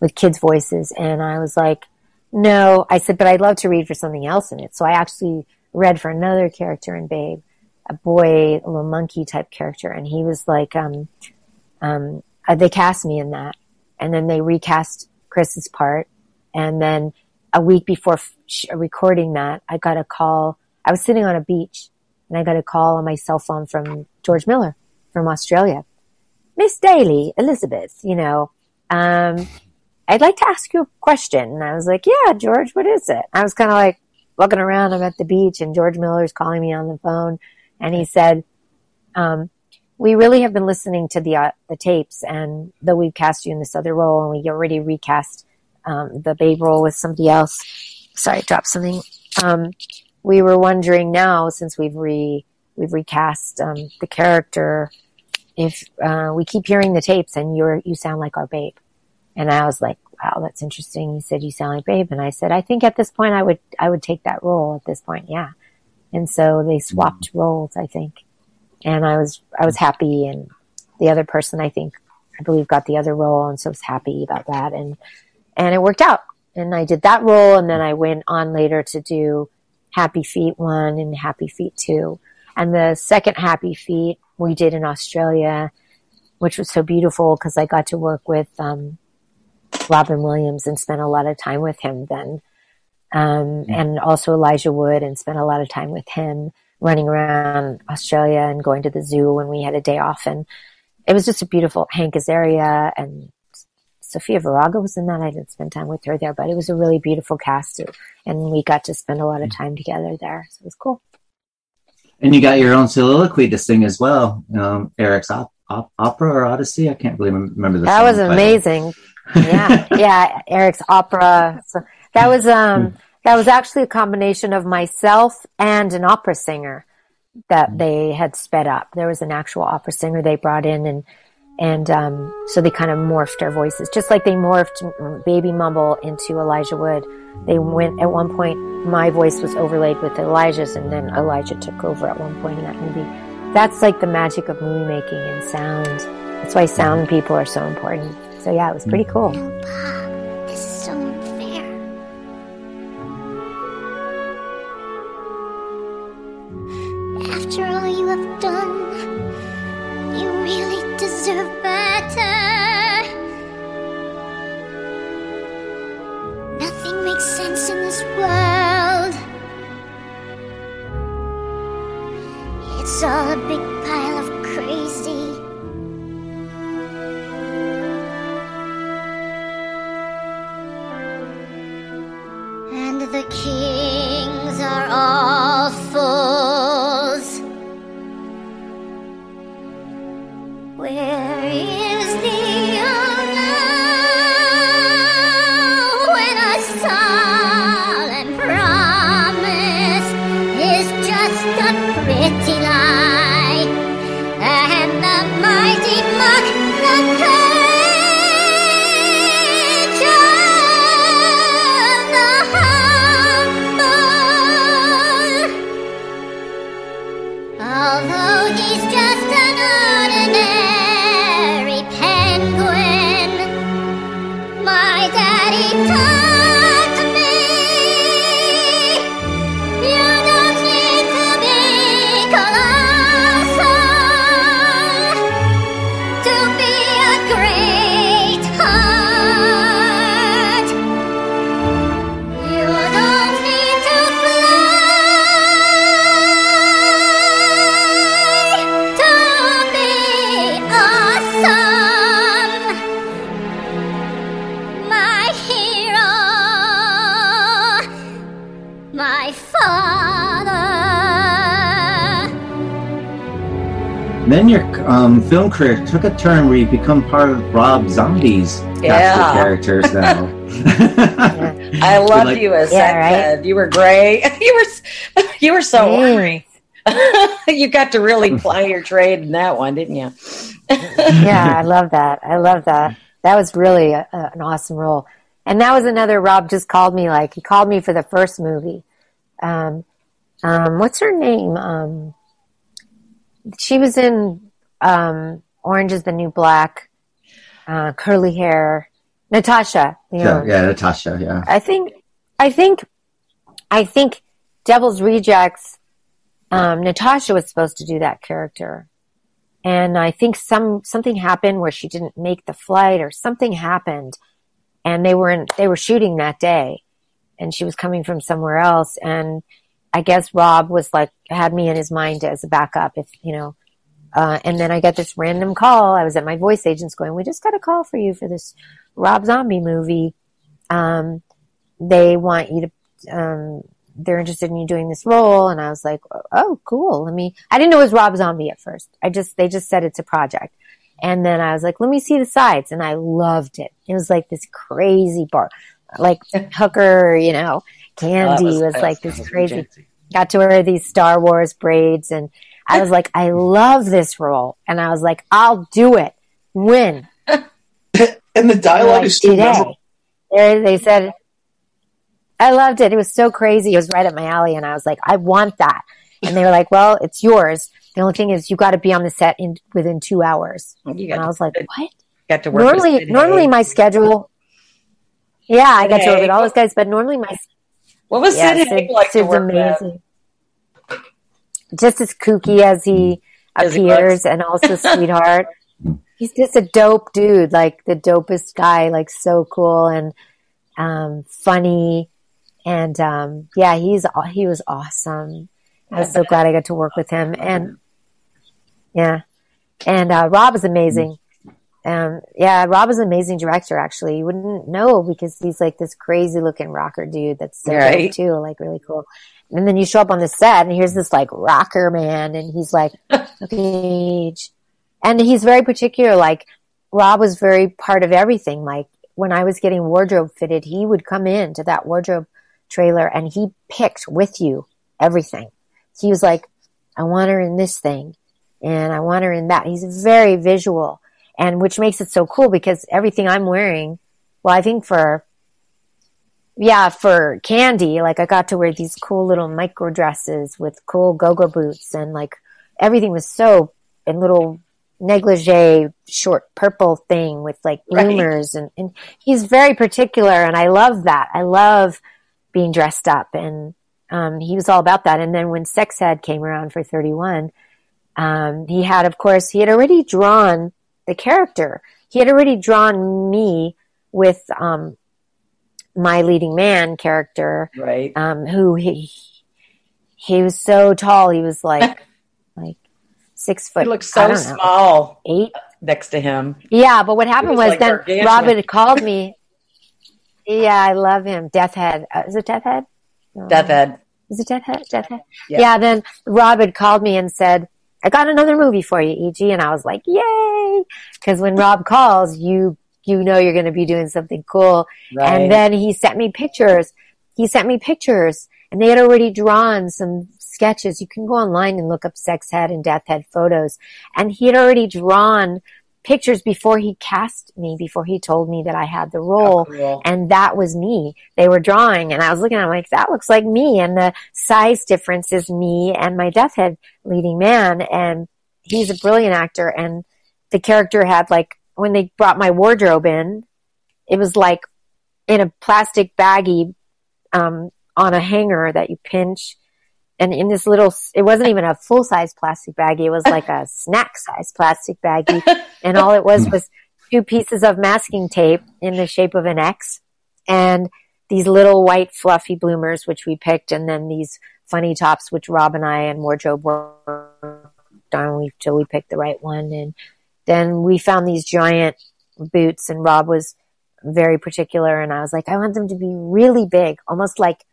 with kids' voices. And I was like, no, I said, but I'd love to read for something else in it. So I actually read for another character in Babe, a boy, a little monkey type character. And he was like, um, um, uh, they cast me in that. And then they recast Chris's part. And then a week before f- recording that, I got a call. I was sitting on a beach and I got a call on my cell phone from George Miller from Australia. Miss Daily, Elizabeth, you know, um, I'd like to ask you a question. And I was like, yeah, George, what is it? I was kind of like looking around. I'm at the beach and George Miller's calling me on the phone and he said, um, we really have been listening to the, uh, the tapes and though we've cast you in this other role and we already recast, um, the babe role with somebody else. Sorry, I dropped something. Um, we were wondering now since we've re, we've recast, um, the character, if, uh, we keep hearing the tapes and you're, you sound like our babe. And I was like, wow, that's interesting. He said, you sound like babe. And I said, I think at this point I would, I would take that role at this point. Yeah. And so they swapped roles, I think. And I was, I was happy. And the other person, I think, I believe got the other role. And so I was happy about that. And, and it worked out. And I did that role. And then I went on later to do Happy Feet one and Happy Feet two. And the second Happy Feet we did in Australia, which was so beautiful because I got to work with, um, Robin Williams and spent a lot of time with him then. Um, and also Elijah Wood and spent a lot of time with him running around Australia and going to the zoo when we had a day off. And it was just a beautiful Hank Azaria and Sofia Vergara was in that. I didn't spend time with her there, but it was a really beautiful cast and we got to spend a lot of time together there. So it was cool. And you got your own soliloquy to sing as well. Um, Eric's op- op- opera or Odyssey. I can't really remember the. That was amazing. yeah, yeah. Eric's opera. So that was um that was actually a combination of myself and an opera singer that they had sped up. There was an actual opera singer they brought in and and um, so they kind of morphed our voices, just like they morphed Baby Mumble into Elijah Wood. They went at one point. My voice was overlaid with Elijah's, and then Elijah took over at one point in that movie. That's like the magic of movie making and sound. That's why sound people are so important. So yeah, it was pretty cool. After all you have done, you really deserve better. Nothing makes sense in this world. It's all a big pile of crazy. And the kings Then your um, film career took a turn where you become part of Rob Zombie's cast Yeah. of characters now. I loved like- you as Yeah, Zach right? You were great. You were you were so ornery. you got to really ply your trade in that one, didn't you? yeah, I love that. I love that. That was really a, a, an awesome role. And that was another Rob just called me like he called me for the first movie. Um, um, what's her name? Um, she was in um, Orange is the New Black, uh, curly hair, Natasha. yeah, yeah, Natasha. Yeah, I think, I think, I think Devil's Rejects, um, Natasha was supposed to do that character. And I think some, something happened where she didn't make the flight or something happened and they were in, they were shooting that day and she was coming from somewhere else. And I guess Rob was like, had me in his mind as a backup if, you know, uh, and then I got this random call. I was at my voice agent's going, "We just got a call for you for this Rob Zombie movie. Um, they want you to. Um, they're interested in you doing this role." And I was like, "Oh, cool. Let me." I didn't know it was Rob Zombie at first. I just they just said it's a project, and then I was like, "Let me see the sides," and I loved it. It was like this crazy bar, like hooker, you know. Candy was was, best. like this crazy. Got to wear these Star Wars braids, and I was like, I love this role, and I was like, I'll do it. When? And the dialogue like, is still today. There, they said, I loved it. It was so crazy. It was right up my alley, and I was like, I want that. And they were like, Well, it's yours. The only thing is, you got to be on the set in within two hours. And I was like, What? got to work. Normally, normally my schedule. Yeah, I got to work with all those guys, but normally my What was yeah, Sid Haig like to Sid's work with? amazing. Just as kooky as he As he appears, and also sweetheart. He's just a dope dude, like the dopest guy, like so cool and um, funny, and um, yeah, he's he was awesome. I was so glad I got to work with him, and yeah, and uh, Rob is amazing. Um, yeah, Rob is an amazing director. Actually, you wouldn't know because he's like this crazy looking rocker dude. That's so Right. too, like really cool. And then you show up on the set, and here's this like rocker man, and he's like, okay, and he's very particular. Like Rob was very part of everything. Like when I was getting wardrobe fitted, he would come in to that wardrobe trailer, and he picked with you everything. He was like, I want her in this thing, and I want her in that. He's very visual and which makes it so cool because everything I'm wearing, well, I think for, yeah, for Candy, like I got to wear these cool little micro dresses with cool go-go boots and like everything was so, and little negligee short purple thing with like Right. bloomers and, and he's very particular and I love that. I love being dressed up and, um, he was all about that. And then when Sex Head came around for 31, um, he had, of course, he had already drawn the character. He had already drawn me with um, my leading man character, Right. um, who he he was so tall. He was like like six foot. He looks I so know, small eight. next to him. Yeah, but what happened was was, like then gargantuan. Robin called me. Yeah, I love him. Death Head. Uh, is it Death Head? No. Death Head. Is it Death Head? Death Head? Yeah. Yeah. then Rob had called me and said, I got another movie for you, EG. And I was like, yay. Cause when Rob calls, you, you know you're going to be doing something cool. Right. And then he sent me pictures. He sent me pictures and they had already drawn some sketches. You can go online and look up sex head and death head photos. And he had already drawn pictures before he cast me, before he told me that I had the role. cool. And that was me. They were drawing and I was looking at it like, that looks like me. And the size difference is me and my death head leading man. And he's a brilliant actor. And the character had like, when they brought my wardrobe in, it was like in a plastic baggie, um, on a hanger that you pinch. And in this little, it wasn't even a full size plastic baggie. It was like a snack size plastic baggie. And all it was was two pieces of masking tape in the shape of an X and these little white fluffy bloomers, which we picked. And then these funny tops, which Rob and I and wardrobe worked on we, till we picked the right one. And then we found these giant boots and Rob was very particular. And I was like, I want them to be really big, almost like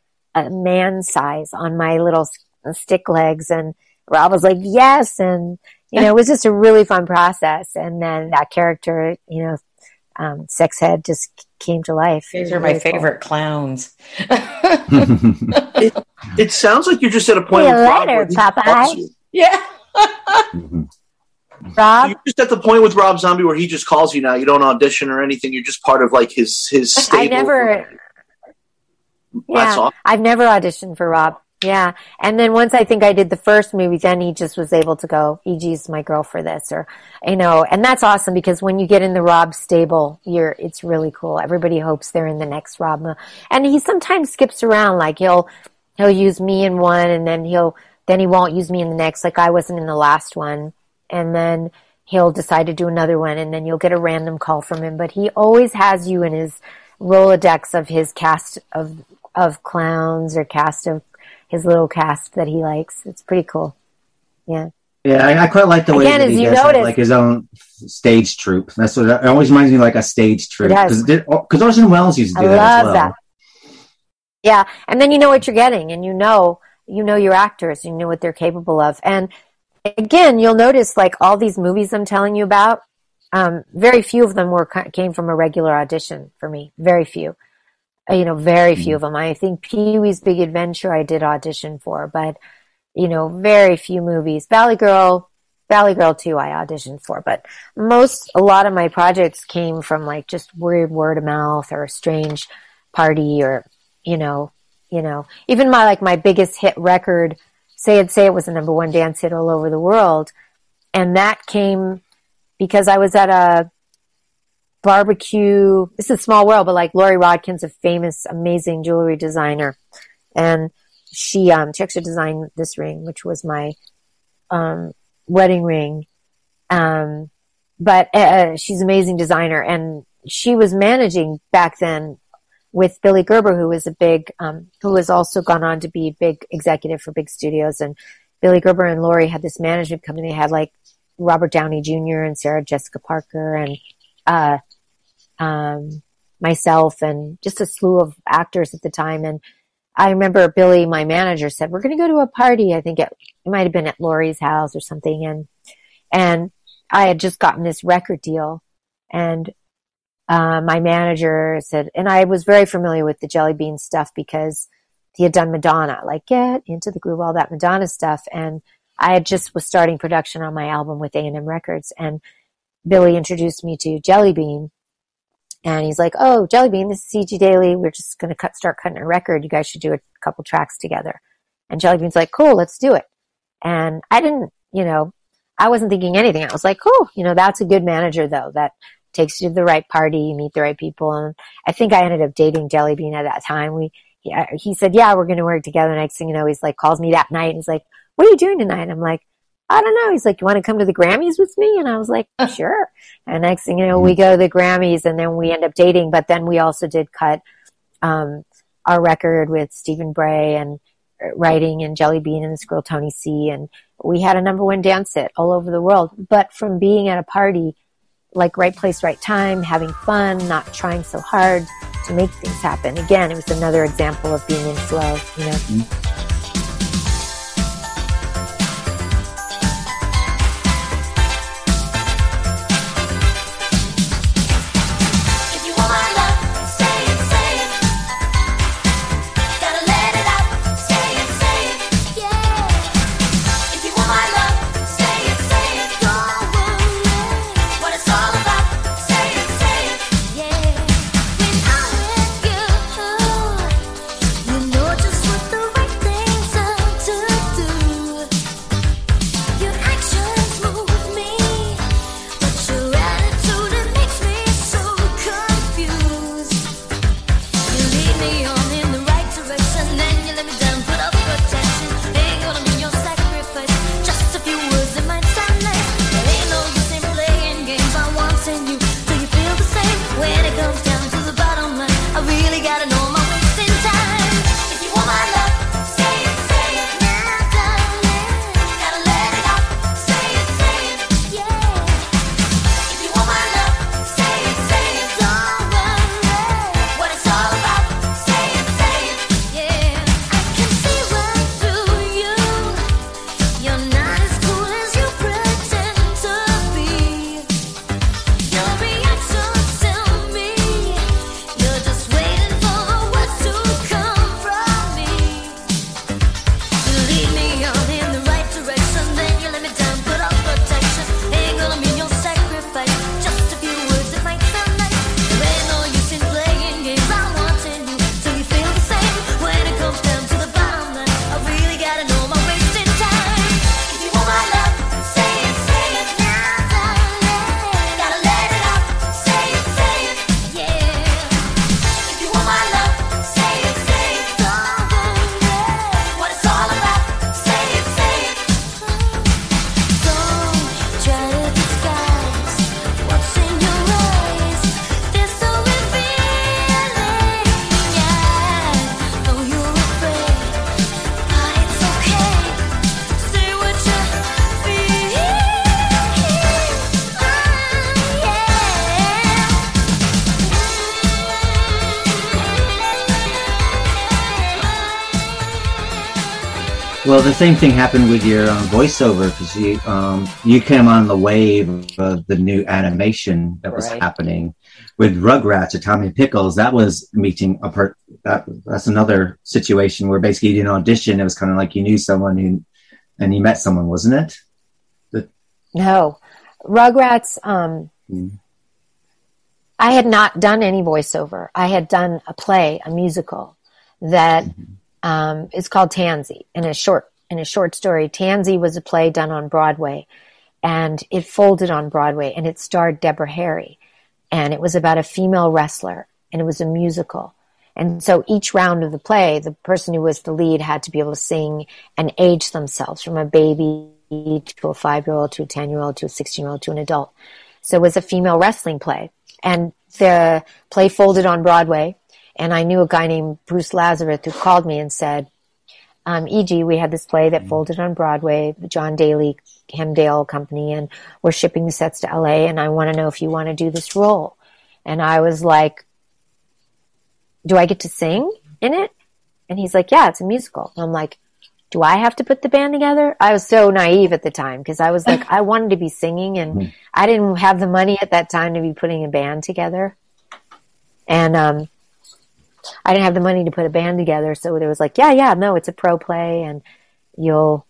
a man size on my little stick legs. And Rob was like, yes. And, you know, it was just a really fun process. And then that character, you know, um, sex head just came to life. These was are my really cool. favorite clowns. It sounds like you're just at a point See you with Rob later, where Popeye. calls you. Yeah. Rob, You're just at the point with Rob Zombie where he just calls you now. You don't audition or anything. You're just part of like his his stable. I never, That's yeah. I've never auditioned for Rob. Yeah. And then once I think I did the first movie, then he just was able to go, EG's my girl for this or, you know, and that's awesome because when you get in the Rob stable, you're, it's really cool. Everybody hopes they're in the next Rob. And he sometimes skips around, like he'll, he'll use me in one and then he'll, then he won't use me in the next. Like I wasn't in the last one. And then he'll decide to do another one and then you'll get a random call from him. But he always has you in his Rolodex of his cast of, of clowns or cast of his little cast that he likes. It's pretty cool. Yeah. Yeah, I, I quite like the way Again, that he does it, notice- like his own stage troupe. That's what it always reminds me of like a stage troupe. does. Because Orson Welles used to I do that love as well. that. Yeah, and then you know what you're getting, and you know you know your actors, you know what they're capable of, and again, you'll notice like all these movies I'm telling you about. Um, very few of them were came from a regular audition for me. Very few, Uh, you know, very few mm-hmm. of them. I think Pee Wee's Big Adventure I did audition for, but you know, very few movies. Valley Girl, Valley Girl 2 I auditioned for, but most, a lot of my projects came from like just weird word of mouth or a strange party or, you know, you know, even my, like my biggest hit record, Say It Say It was a number one dance hit all over the world. And that came because I was at a barbecue. This is a small world, but like Loree Rodkin's a famous, amazing jewelry designer. And she, um, she actually designed this ring, which was my, um, wedding ring. Um, but, uh, she's an amazing designer and she was managing back then with Billy Gerber, who was a big, um, who has also gone on to be big executive for big studios. And Billy Gerber and Loree had this management company. They had like Robert Downey Jr. and Sarah Jessica Parker and, uh, um, myself and just a slew of actors at the time. And I remember Billy, my manager, said, "We're going to go to a party." I think it, it might have been at Loree's house or something, and and I had just gotten this record deal, and uh, my manager said, and I was very familiar with the Jelly Bean stuff because he had done Madonna, like get into the groove, all that Madonna stuff, and I had just was starting production on my album with A and M Records, and Billy introduced me to Jelly Bean. And he's like, "Oh, Jelly Bean, this is EG Daily. We're just going to cut, start cutting a record. You guys should do a couple tracks together." And Jelly Bean's like, "Cool, let's do it." And I didn't, you know, I wasn't thinking anything. I was like, "Cool, you know, that's a good manager though. That takes you to the right party, you meet the right people." And I think I ended up dating Jelly Bean at that time. We, he, I- he said, "Yeah, we're going to work together." Next thing you know, he's like, calls me that night and he's like, "What are you doing tonight?" I'm like, I don't know. He's like, you want to come to the Grammys with me? And I was like, sure. And next thing you know, we go to the Grammys and then we end up dating. But then we also did cut, um, our record with Stephen Bray and uh, writing and Jelly Bean and this girl Toni C. And we had a number one dance hit all over the world. But from being at a party, like right place, right time, having fun, not trying so hard to make things happen. Again, it was another example of being in flow, you know? If the same thing happened with your um, voiceover because you um, you came on the wave of the new animation that was Right. happening with Rugrats or Tommy Pickles. That was meeting a part. That that's another situation where basically you didn't audition. It was kind of like you knew someone who, and you met someone, wasn't it? No, Rugrats. Um, Mm. I had not done any voiceover. I had done a play, a musical that um, is called Tanzi, in a short in a short story. Tanzi was a play done on Broadway, and it folded on Broadway, and it starred Deborah Harry, and it was about a female wrestler, and it was a musical. And so each round of the play, the person who was the lead had to be able to sing and age themselves from a baby to a five year old to a 10 year old to a 16 year old to an adult. So it was a female wrestling play. And the play folded on Broadway. And I knew a guy named Bruce Lazarus who called me and said, um, E.G., we had this play that folded on Broadway, the John Daly Hemdale Company, and we're shipping the sets to LA. And I want to know if you want to do this role. And I was like, do I get to sing in it? And he's like, yeah, it's a musical. And I'm like, do I have to put the band together? I was so naive at the time because I was like, I wanted to be singing and I didn't have the money at that time to be putting a band together. And, um, I didn't have the money to put a band together. So it was like, yeah, yeah, no, it's a pro play and you'll,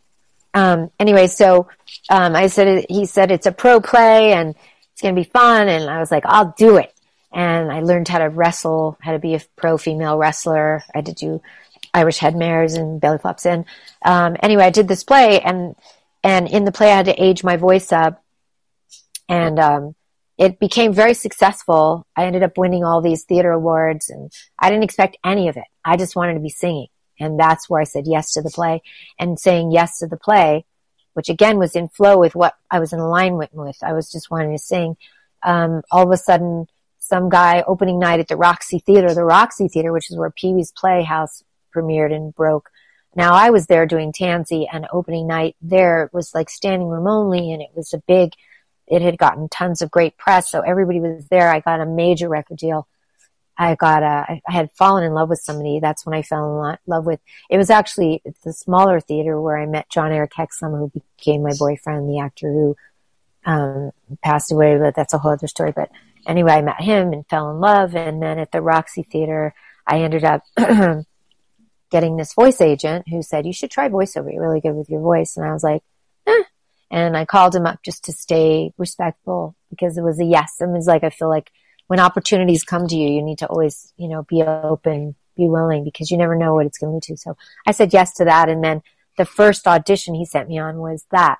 um, anyway, so, um, I said, he said it's a pro play and it's going to be fun. And I was like, I'll do it. And I learned how to wrestle, how to be a pro female wrestler. I to do Irish head mares and belly flops And, Um, anyway, I did this play and, and in the play I had to age my voice up and, um, it became very successful. I ended up winning all these theater awards and I didn't expect any of it. I just wanted to be singing. And that's where I said yes to the play and saying yes to the play, which again was in flow with what I was in alignment with. I was just wanting to sing. Um, all of a sudden, some guy opening night at the Roxy Theater, the Roxy Theater, which is where Pee Wee's Playhouse premiered and broke. Now I was there doing Tanzi and opening night there was like standing room only and it was a big, it had gotten tons of great press. So everybody was there. I got a major record deal. I got a, I had fallen in love with somebody. That's when I fell in love with, it was actually, the smaller theater where I met Jon-Erik Hexum, who became my boyfriend, the actor who, um, passed away, but that's a whole other story. But anyway, I met him and fell in love. And then at the Roxy Theater, I ended up getting this voice agent who said, you should try voiceover. You're really good with your voice. And I was like. And I called him up just to stay respectful because it was a yes. And it was like, I feel like when opportunities come to you, you need to always, you know, be open, be willing because you never know what it's going to lead to. So I said yes to that. And then the first audition he sent me on was that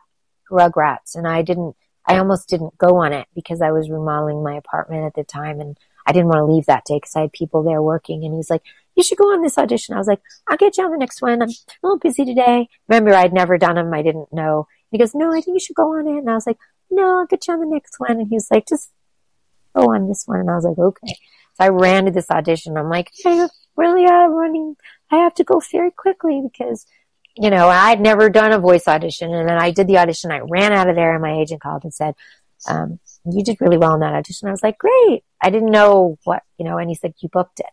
Rugrats. And I didn't, I almost didn't go on it because I was remodeling my apartment at the time and I didn't want to leave that day because I had people there working and he was like, you should go on this audition. I was like, I'll get you on the next one. I'm a little busy today. Remember, I'd never done them. I didn't know. He goes, no, I think you should go on it. And I was like, no, I'll get you on the next one. And he was like, just go on this one. And I was like, okay. So I ran to this audition. I'm like, I really am running. I have to go very quickly because, you know, I'd never done a voice audition. And then I did the audition. I ran out of there and my agent called and said, um, you did really well in that audition. I was like, great. I didn't know what, you know, and he said, you booked it.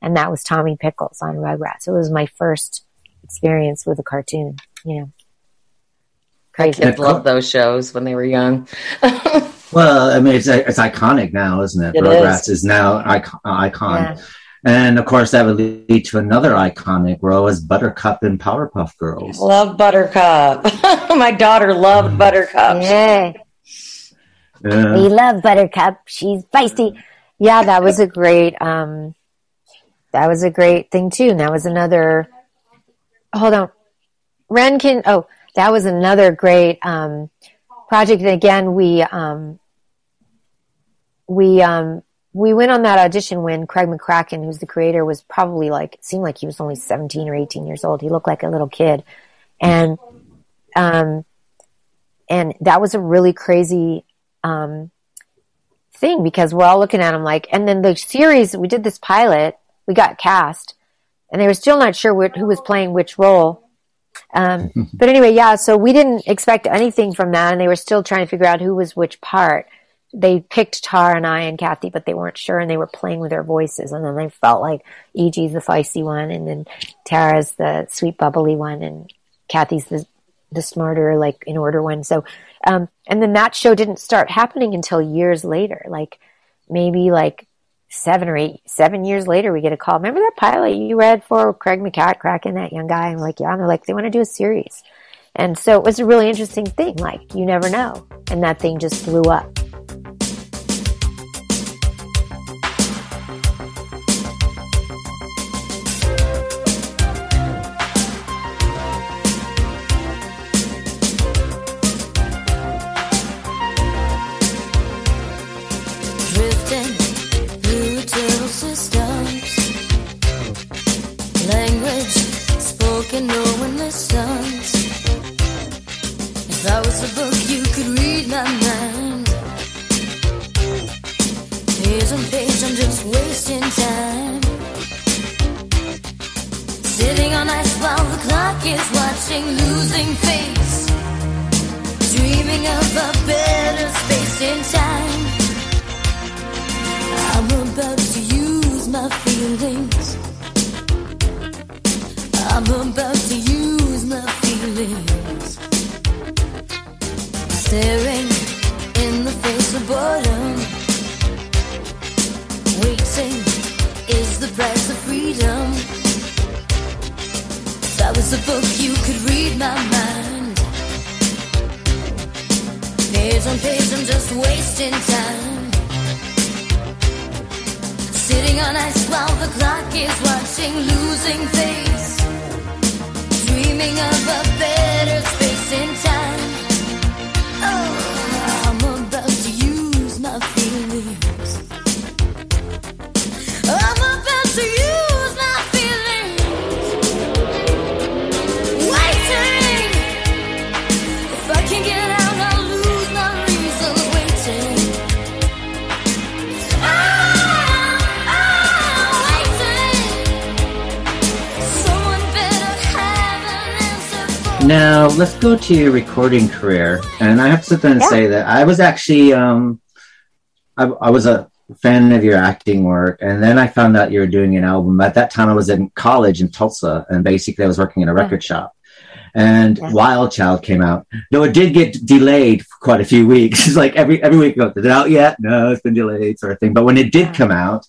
And that was Tommy Pickles on Rugrats. It was my first experience with a cartoon, you know. My Crazy. kids loved those shows when they were young. Well, I mean, it's it's iconic now, isn't it? It Rugrats is, now icon, icon. Yeah. and of course that would lead to another iconic role as Buttercup in Powerpuff Girls. Love Buttercup. My daughter loved Buttercup. Yeah. Yeah. We love Buttercup. She's feisty. Yeah, that was a great, um, that was a great thing too. And that was another, hold on. Ren can, oh, that was another great, um, project. And again, we, um, we, um, we went on that audition when Craig McCracken, who's the creator, was probably like, seemed like he was only 17 or 18 years old. He looked like a little kid. And, um, and that was a really crazy, um, thing because we're all looking at him like, and then the series, we did this pilot, we got cast, and they were still not sure wh- who was playing which role. Um, but anyway, yeah, so we didn't expect anything from that, and they were still trying to figure out who was which part. They picked Tara and I and Cathy, but they weren't sure, and they were playing with their voices, and then they felt like E.G.'s the feisty one, and then Tara's the sweet, bubbly one, and Cathy's the the smarter, like in order one. So, um, and then that show didn't start happening until years later, like maybe like seven or eight, seven years later, we get a call. Remember that pilot you read for Craig McCracken, that young guy? I'm like, yeah. And they're like, they want to do a series. And so it was a really interesting thing. Like, you never know. And that thing just blew up. To your recording career, and I have to sit there and Yeah. say that I was actually um, I, I was a fan of your acting work, and then I found out you were doing an album. At that time, I was in college in Tulsa, and basically I was working in a record shop. And Wild Child came out. No, it did get delayed for quite a few weeks. It's like every every week, is it out yet? No, it's been delayed, sort of thing. But when it did come out,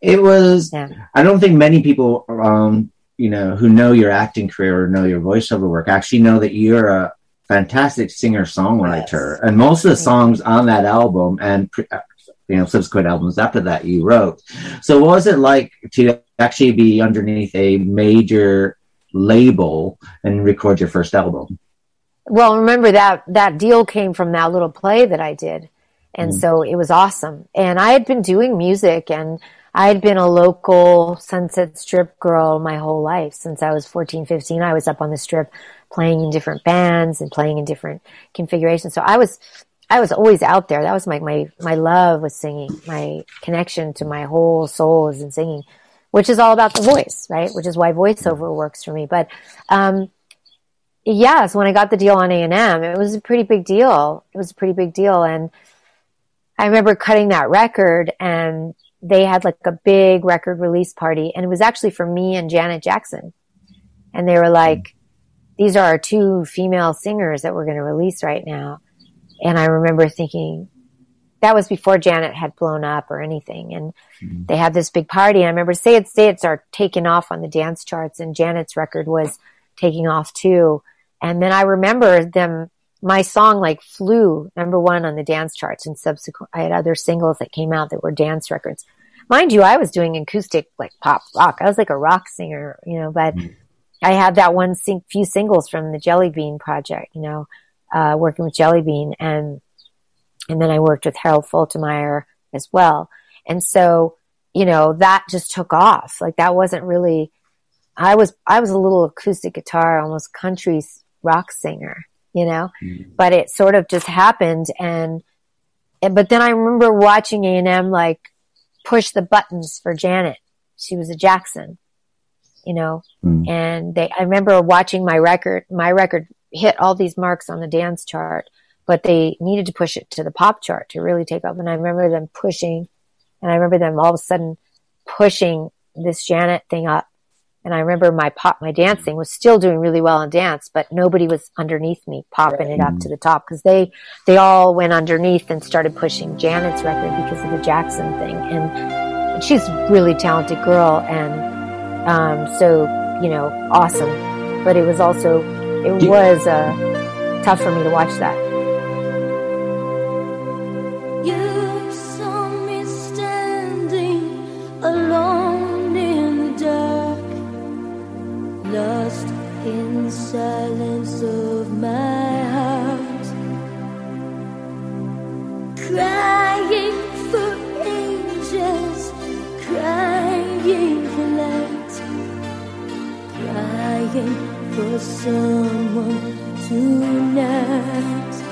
it was. I don't think many people, um, you know, who know your acting career or know your voiceover work actually know that you're a fantastic singer songwriter, and most of the songs on that album and pre- uh, you know subsequent albums after that you wrote. So, what was it like to actually be underneath a major label and record your first album? Well, remember that that deal came from that little play that I did. And Mm. so it was awesome. And I had been doing music and I had been a local Sunset Strip girl my whole life since I was 14, 15. I was up on the strip playing in different bands and playing in different configurations. So I was I was always out there. That was my my my love was singing. My connection to my whole soul is in singing, which is all about the voice, right? Which is why voiceover works for me. But um yes, when I got the deal on A and M, it was a pretty big deal. It was a pretty big deal, and I remember cutting that record, and they had like a big record release party, and it was actually for me and Janet Jackson, and they were like, "These are our two female singers that we're going to release right now," and I remember thinking. That was before Janet had blown up or anything, and mm-hmm. they had this big party. And I remember "Say It, Say It" are taking off on the dance charts, and Janet's record was taking off too. And then I remember them, my song like flew number one on the dance charts and subsequent, I had other singles that came out that were dance records. Mind you, I was doing acoustic like pop rock. I was like a rock singer, you know, but I had that one sing- few singles from the Jelly Bean project, you know, uh, working with Jelly Bean and, and then I worked with Harold Faltermeyer as well. And so, you know, that just took off. Like that wasn't really, I was I was a little acoustic guitar, almost country rock singer, you know. Mm. But it sort of just happened, and, and but then I remember watching A and M like push the buttons for Janet. She was a Jackson, you know, mm. and they. I remember watching my record. My record hit all these marks on the dance chart, but they needed to push it to the pop chart to really take off. And I remember them pushing, and I remember them all of a sudden pushing this Janet thing up And I remember my pop, my dancing was still doing really well in dance, but nobody was underneath me popping it up to the top because they, they all went underneath and started pushing Janet's record because of the Jackson thing. And, and she's a really talented girl. And, um, so, you know, awesome. But it was also, it was, uh, tough for me to watch that. Lost in silence of my heart, crying for angels, crying for light, crying for someone tonight.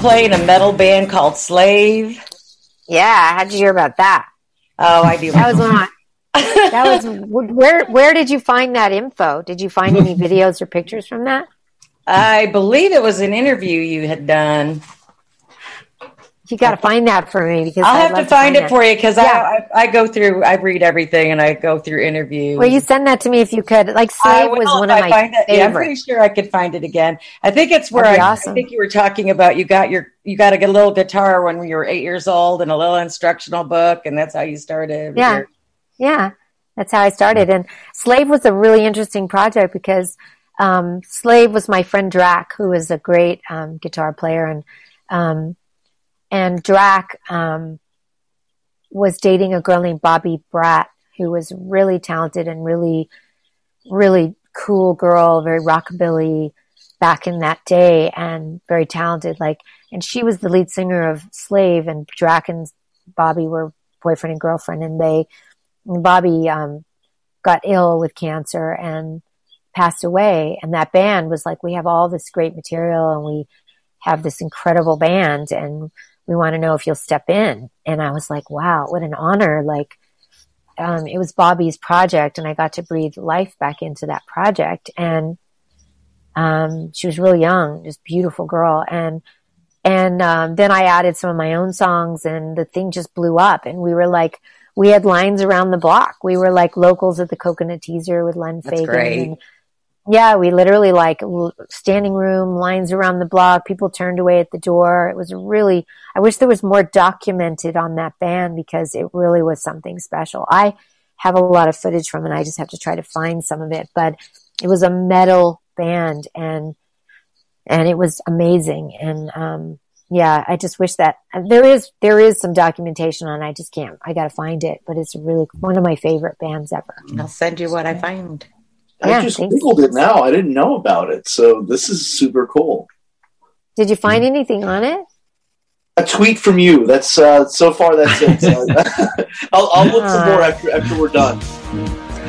Play in a metal band called Slave? Yeah. How'd you hear about that? Oh, I do. That was when that was where where did you find that info? Did you find any videos or pictures from that? I believe it was an interview you had done. You got to find that for me because I'll I'd have to find it for you because Yeah. I, I I go through I read everything and I go through interviews. Well, you send that to me if you could. Like Slave was one of I my find it. Yeah, I'm pretty sure I could find it again. I think it's where I, be I think you were talking about. You got your you got a little guitar when you were eight years old and a little instructional book, and that's how you started. Yeah. your- Yeah, that's how I started. And Slave was a really interesting project because um, Slave was my friend Drac, who is a great um, guitar player, and um, and Drac um, was dating a girl named Bobby Bratt, who was really talented and really, really cool girl, very rockabilly back in that day, and very talented. Like, and she was the lead singer of Slave, and Drac and Bobby were boyfriend and girlfriend, and they and Bobby um, got ill with cancer and passed away. And that band was like, we have all this great material and we have this incredible band and we want to know if you'll step in. And I was like, wow, what an honor. Like, um, it was Bobby's project and I got to breathe life back into that project. And, um, she was really young, just beautiful girl. And, and, um, then I added some of my own songs and the thing just blew up and we were like, we had lines around the block. We were like locals at the Coconut Teaser with Len That's Fagan. great. And yeah, we literally like standing room, lines around the block. People turned away at the door. It was really, I wish there was more documented on that band because it really was something special. I have a lot of footage from it. I just have to try to find some of it, but it was a metal band and, and it was amazing. And, um, yeah, I just wish that there is, there is some documentation on, it. I just can't, I gotta find it, but it's really one of my favorite bands ever. I'll send you what I find. I just thanks. googled it now. I didn't know about it, so this is super cool. Did you find anything on it? A tweet from you. That's uh, so far. That's it. So I'll, I'll look for more after after we're done.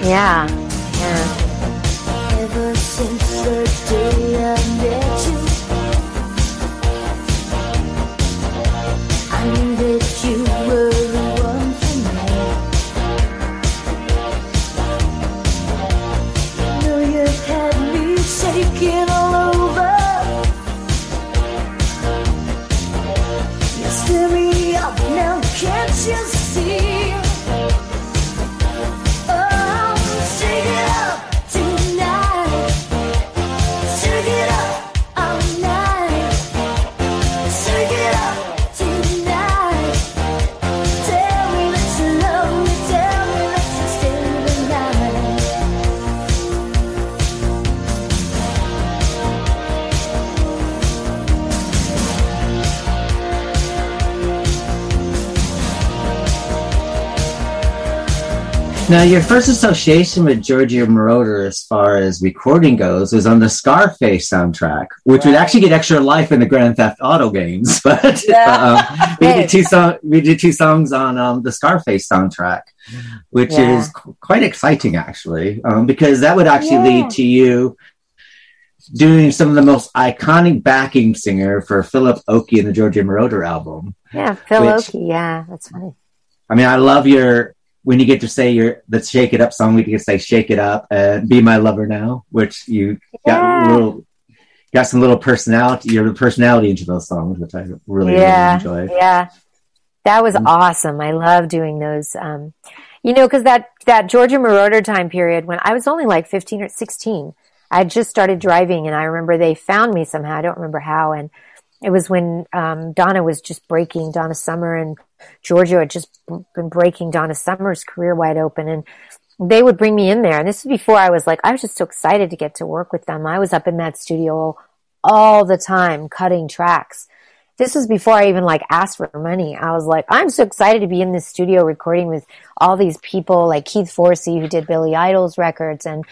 Yeah. Yeah. Can't you see? Now, your first association with Giorgio Moroder, as far as recording goes, was on the Scarface soundtrack, which would actually get extra life in the Grand Theft Auto games. But um, we did two song, we did two songs on um, the Scarface soundtrack, which Yeah. is qu- quite exciting, actually, um, because that would actually Yeah. lead to you doing some of the most iconic backing singer for Philip Oakey in the Giorgio Moroder album. Yeah, Phil Which- Oakey. Yeah, that's funny. I mean, I love your when you get to say your the "Shake It Up" song. We can say "Shake It Up" and "Be My Lover Now," which you got Yeah. little got some little personality, your personality into those songs, which I really yeah, really enjoyed. yeah, that was Mm. awesome. I love doing those. Um, you know, because that that Giorgio Moroder time period when I was only like fifteen or sixteen, I had just started driving, and I remember they found me somehow. I don't remember how, and it was when um, Donna was just breaking Donna Summer and Giorgio had just been breaking Donna Summer's career wide open, and they would bring me in there. And this was before I was like, I was just so excited to get to work with them. I was up in that studio all the time cutting tracks. This was before I even like asked for money. I was like, I'm so excited to be in this studio recording with all these people like Keith Forsey, who did Billy Idol's records and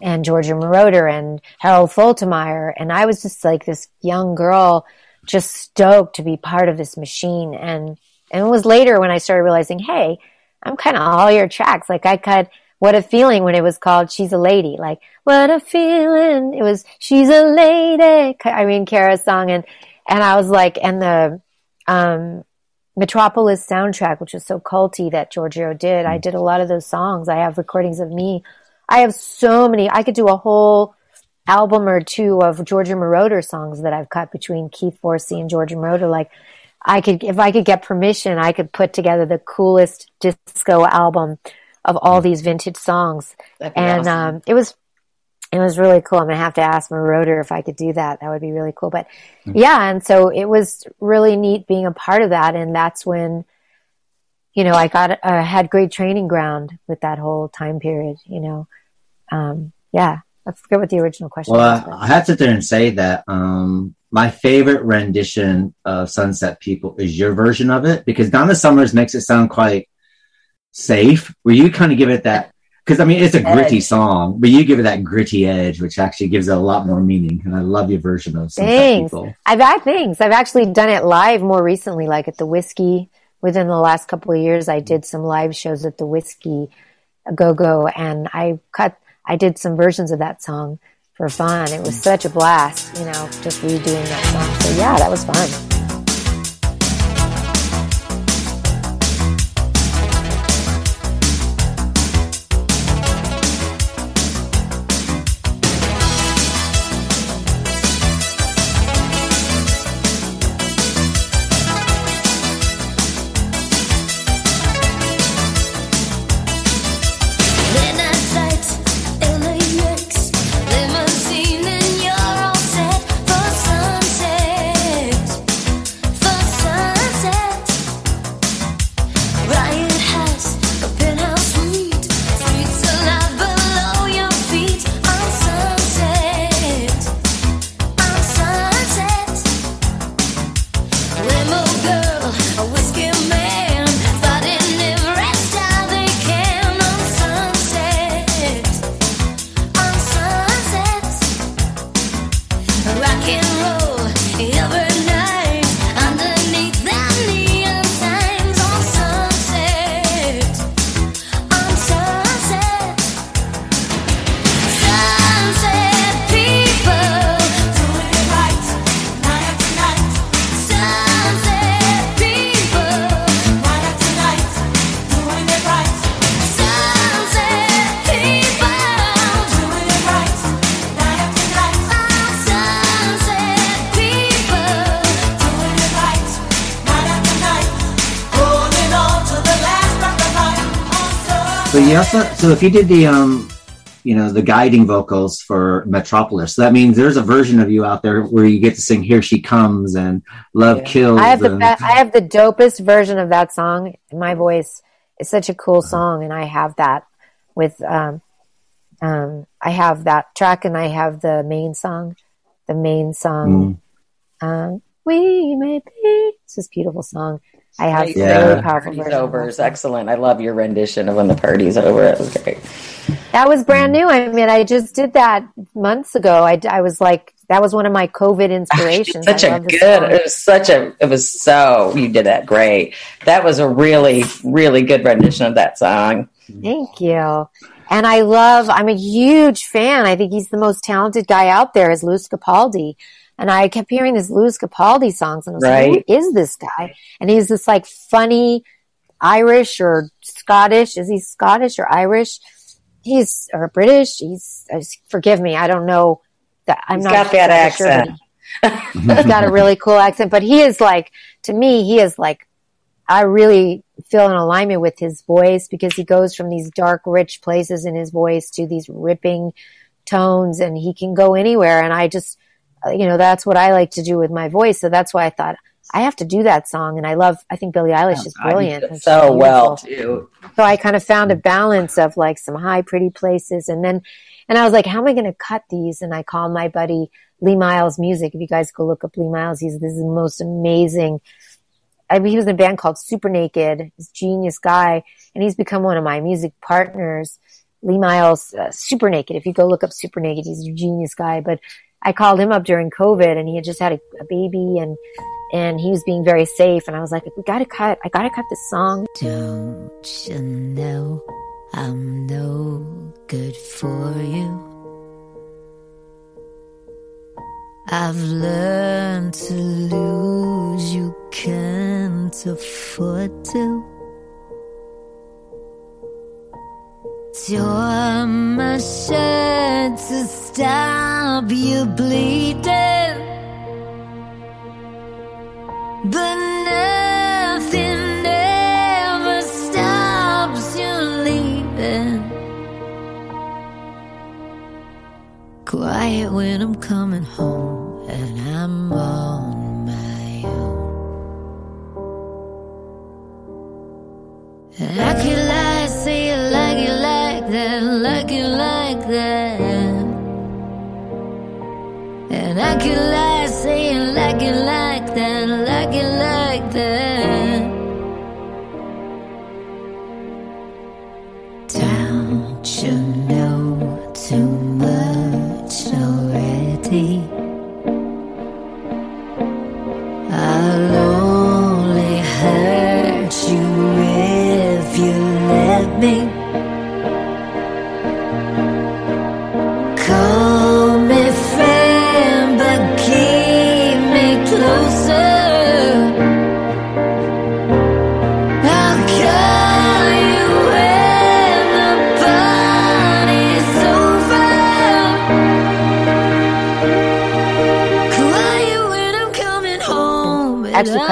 and Giorgio Moroder and Harold Faltermeyer. And I was just like this young girl, just stoked to be part of this machine. And and it was later when I started realizing, hey, I'm kind of all your tracks. Like I cut What a Feeling when it was called She's a Lady. Like, what a feeling. It was She's a Lady. Irene Cara song. And, and I was like, and the, um, Metropolis soundtrack, which was so culty that Giorgio did. I did a lot of those songs. I have recordings of me. I have so many. I could do a whole album or two of Giorgio Moroder songs that I've cut between Keith Forsey and Giorgio Moroder. Like, I could, if I could get permission, I could put together the coolest disco album of all these vintage songs. That'd be And awesome. um, it was, it was really cool. I'm gonna have to ask Moroder if I could do that. That would be really cool. But yeah, and so it was really neat being a part of that. And that's when, you know, I got uh, had great training ground with that whole time period. You know, um, yeah. I forget what the original question Well, was. but- I, I have to sit there and say that um, my favorite rendition of Sunset People is your version of it because Donna Summers makes it sound quite safe. Where you kind of give it that because I mean it's a gritty Edge. song, but you give it that gritty edge, which actually gives it a lot more meaning. And I love your version of Sunset Thanks. People. I've had things. I've actually done it live more recently, like at the Whiskey. Within the last couple of years, I did some live shows at the Whiskey Go Go, and I cut. I did some versions of that song for fun. It was such a blast, you know, just redoing that song. So yeah, that was fun. Also, so if you did the, um, you know, the guiding vocals for Metropolis, that means there's a version of you out there where you get to sing "Here She Comes" and "Love Kills." I have the and- I have the dopest version of that song. My voice is such a cool song, and I have that with um, um, I have that track, and I have the main song, the main song. Um, we may be. It's this beautiful song. I have Yeah. really powerful Party's over is excellent. I love your rendition of when the party's over. It was great. That was brand new. I mean, I just did that months ago. I, I was like, that was one of my COVID inspirations. Such I a good. song. It was such a. It was so. You did that great. That was a really, really good rendition of that song. Thank you. And I love, I'm a huge fan. I think he's the most talented guy out there is Lewis Capaldi. And I kept hearing this Lewis Capaldi songs and I was Right. like, who is this guy? And he's this like funny Irish or Scottish. Is he Scottish or Irish? He's, or British. He's, uh, forgive me. I don't know that. I'm He's not got that sure, accent. he's got a really cool accent, but he is like, to me, he is like, I really feel in alignment with his voice because he goes from these dark, rich places in his voice to these ripping tones and he can go anywhere. And I just, you know, that's what I like to do with my voice. So that's why I thought I have to do that song. And I love, I think Billie Eilish is brilliant. it and she's so well too. So I kind of found a balance of like some high, pretty places. And then, and I was like, how am I going to cut these? And I called my buddy Lee Miles Music. If you guys go look up Lee Miles, he's this is the most amazing. I mean, he was in a band called Super Naked. He's a genius guy, and he's become one of my music partners. Lee Miles, uh, Super Naked. If you go look up Super Naked, he's a genius guy. But I called him up during COVID, and he had just had a, a baby, and and he was being very safe. And I was like, we got to cut. I got to cut this song. Don't you know I'm no good for you? I've learned to lose, you can't afford to. Tore my shirt to stop you bleeding. But nothing ever stops you leaving. Quiet when I'm coming home and I'm on that, like that. And I could lie, say it like it like that, like it like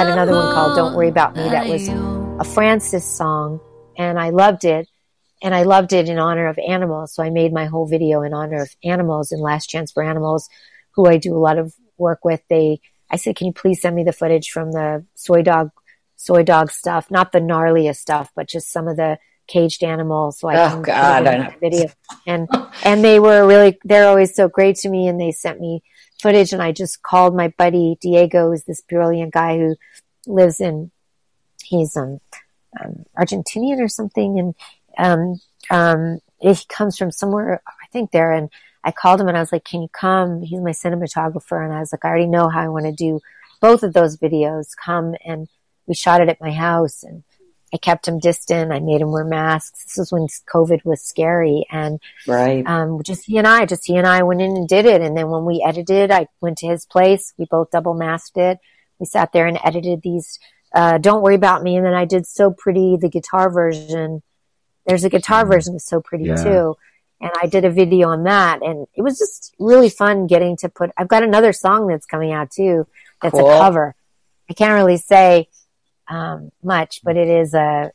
home. and actually cut another one called Don't Worry About Me that was a Frances song and I loved it. And I loved it in honor of animals. So I made my whole video in honor of animals and Last Chance for Animals, who I do a lot of work with. They, I said, can you please send me the footage from the soy dog, soy dog stuff? Not the gnarliest stuff, but just some of the caged animals. So I Oh, can put God, I know. the video. And, and they were really, they're always so great to me and they sent me footage and I just called my buddy Diego, who's this brilliant guy who lives in, he's um, um Argentinian or something and um um he comes from somewhere I think there and I called him and I was like, Can you come? He's my cinematographer and I was like, I already know how I want to do both of those videos. Come and we shot it at my house and I kept him distant. I made him wear masks. This was when COVID was scary and Right. um, just he and I, just he and I went in and did it. And then when we edited, I went to his place. We both double masked it. We sat there and edited these, uh, Don't Worry About Me. And then I did So Pretty, the guitar version. There's a guitar version of So Pretty Yeah. too. And I did a video on that. And it was just really fun getting to put, I've got another song that's coming out too. That's Cool. a cover. I can't really say, um, much, but it is a,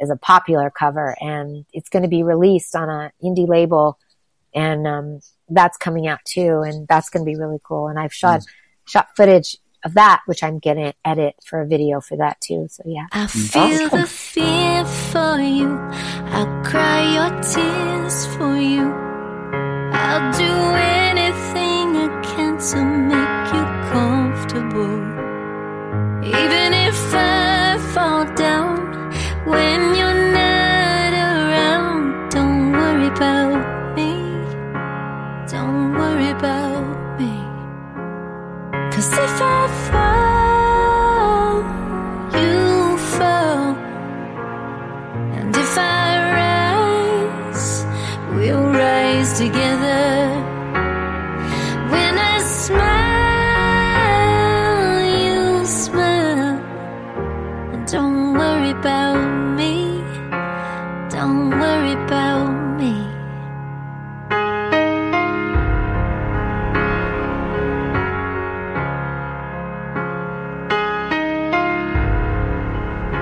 as a popular cover, and it's going to be released on a indie label, and um, that's coming out too, and that's going to be really cool. And I've shot shot footage of that, which I'm going to edit for a video for that too. So yeah, I feel the fear for you. I'll cry your tears for you. I'll do anything I can to if I